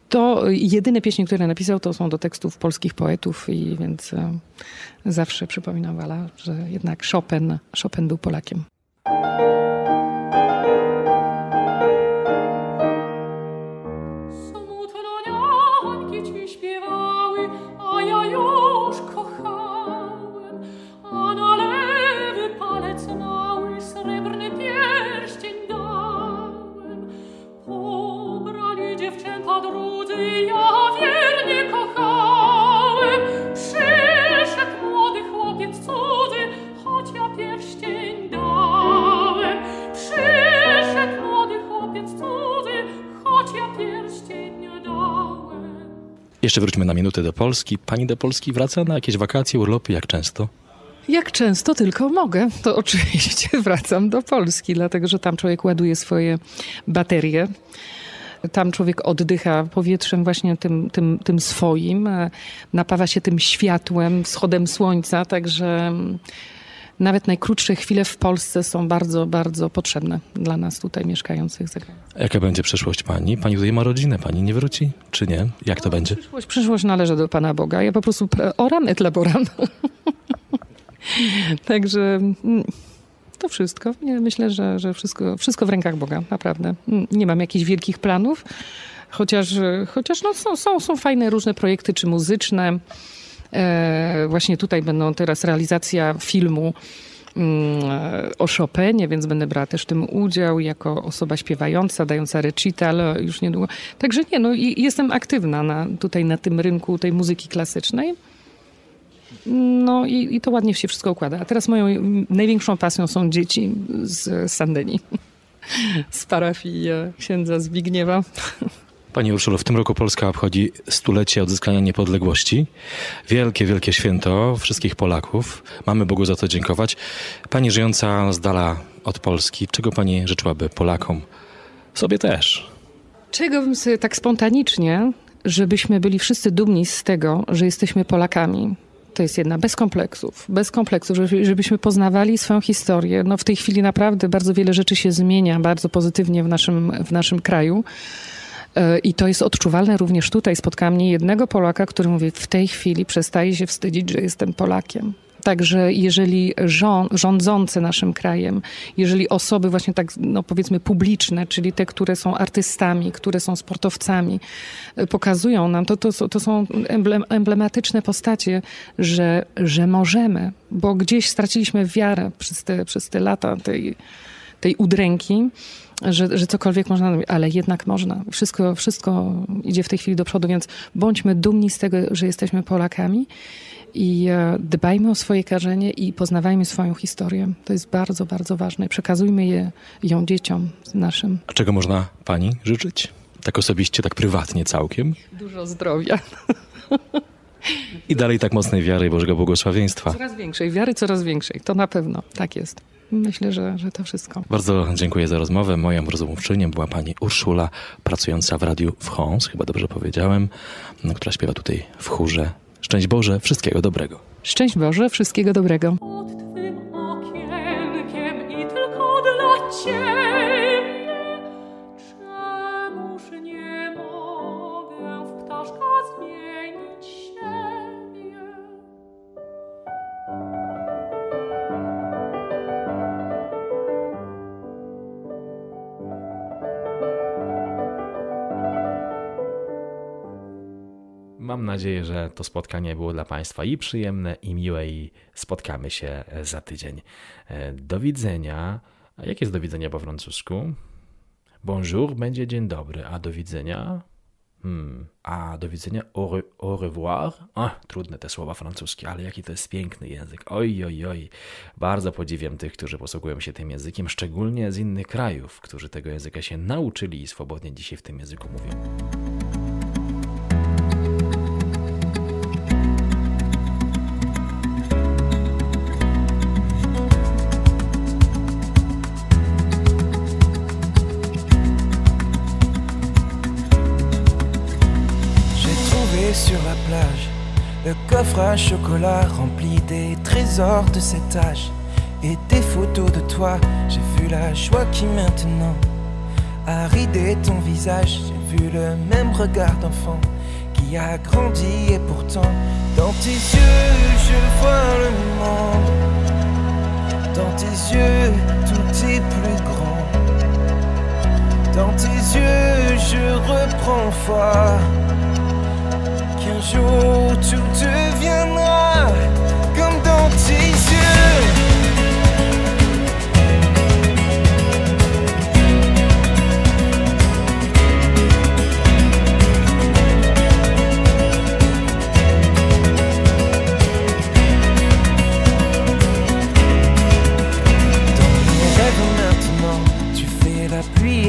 To jedyne pieśni, które napisał, to są do tekstów polskich poetów i więc e, zawsze przypominam Wala, że jednak Chopin, Chopin był Polakiem. Jeszcze wróćmy na minutę do Polski. Pani do Polski wraca na jakieś wakacje, urlopy, jak często? Jak często tylko mogę, to oczywiście wracam do Polski, dlatego że tam człowiek ładuje swoje baterie. Tam człowiek oddycha powietrzem właśnie tym, tym, tym swoim, e, napawa się tym światłem, wschodem słońca, także mm, nawet najkrótsze chwile w Polsce są bardzo, bardzo potrzebne dla nas tutaj mieszkających za granicą. Jaka będzie przyszłość pani? Pani tutaj ma rodzinę, pani nie wróci? Czy nie? Jak to będzie? Przyszłość, przyszłość należy do Pana Boga. Ja po prostu oram et laboram. Także mm, to wszystko. Nie, myślę, że, że wszystko, wszystko w rękach Boga, naprawdę. Mm, Nie mam jakichś wielkich planów, chociaż, chociaż no są, są, są fajne różne projekty, czy muzyczne. E, właśnie tutaj będą teraz realizacja filmu mm, o Chopinie, więc będę brała też w tym udział jako osoba śpiewająca, dająca recital już niedługo. Także nie, no i jestem aktywna na, tutaj na tym rynku tej muzyki klasycznej. No i, i to ładnie się wszystko układa. A teraz moją największą pasją są dzieci z Sandenii. Z parafii e, księdza Zbigniewa. Pani Urszulo, w tym roku Polska obchodzi stulecie odzyskania niepodległości. Wielkie, wielkie święto wszystkich Polaków. Mamy Bogu za to dziękować. Pani żyjąca z dala od Polski, czego pani życzyłaby Polakom? Sobie też. Czego bym sobie tak spontanicznie, żebyśmy byli wszyscy dumni z tego, że jesteśmy Polakami. To jest jedna, bez kompleksów, bez kompleksów, żeby- żebyśmy poznawali swoją historię. No w tej chwili naprawdę bardzo wiele rzeczy się zmienia bardzo pozytywnie w naszym, w naszym kraju. E, I to jest odczuwalne również tutaj. Spotkałam nie jednego Polaka, który mówi, w tej chwili przestaje się wstydzić, że jestem Polakiem. Także jeżeli rząd, rządzące naszym krajem, jeżeli osoby właśnie tak, no powiedzmy publiczne, czyli te, które są artystami, które są sportowcami, e, pokazują nam, to, to, to są emblem, emblematyczne postacie, że, że możemy, bo gdzieś straciliśmy wiarę przez te, przez te lata tej, tej udręki, że, że cokolwiek można ale jednak można. Wszystko, wszystko idzie w tej chwili do przodu, więc bądźmy dumni z tego, że jesteśmy Polakami i e, dbajmy o swoje korzenie i poznawajmy swoją historię. To jest bardzo, bardzo ważne. Przekazujmy je, ją dzieciom naszym. A czego można pani życzyć? Tak osobiście, tak prywatnie całkiem? Dużo zdrowia. I dalej tak mocnej wiary Bożego błogosławieństwa. Coraz większej, wiary coraz większej. To na pewno. Tak jest. Myślę, że, że to wszystko. Bardzo dziękuję za rozmowę. Moją rozmówczynią była pani Urszula, pracująca w Radiu France, chyba dobrze powiedziałem, która śpiewa tutaj w chórze. Szczęść Boże, wszystkiego dobrego. Szczęść Boże, wszystkiego dobrego. Pod twym okienkiem i tylko dla ciebie. Nadzieję, że to spotkanie było dla Państwa i przyjemne, i miłe, i spotkamy się za tydzień. E, Do widzenia. A jak jest do widzenia po francusku? Bonjour będzie dzień dobry, a do widzenia? Hmm. A do widzenia au, re, au revoir? A, trudne te słowa francuskie, ale jaki to jest piękny język. Oj, oj, oj. Bardzo podziwiam tych, którzy posługują się tym językiem, szczególnie z innych krajów, którzy tego języka się nauczyli i swobodnie dzisiaj w tym języku mówią. Sur la plage le coffre à chocolat rempli des trésors de cet âge et des photos de toi. J'ai vu la joie qui maintenant a ridé ton visage. J'ai vu le même regard d'enfant qui a grandi et pourtant dans tes yeux je vois le monde. Dans tes yeux tout est plus grand. Dans tes yeux je reprends foi. Qu'un jour tout deviendra comme dans tes yeux.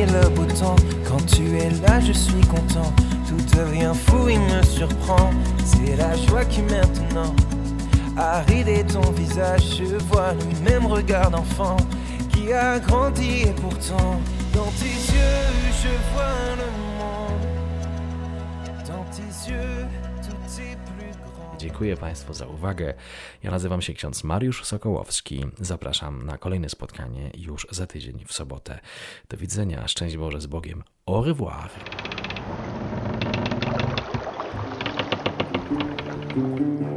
le beau temps. Quand tu es là, je suis content. Tout devient fou, me surprend. C'est la joie qui maintenant ton visage. Je vois le même regard d'enfant qui a grandi et pourtant dans tes yeux je vois le monde. Dans tes yeux. Dziękuję Państwu za uwagę. Ja nazywam się ksiądz Mariusz Sokołowski. Zapraszam na kolejne spotkanie już za tydzień w sobotę. Do widzenia, szczęść Boże z Bogiem. Au revoir. Thank you.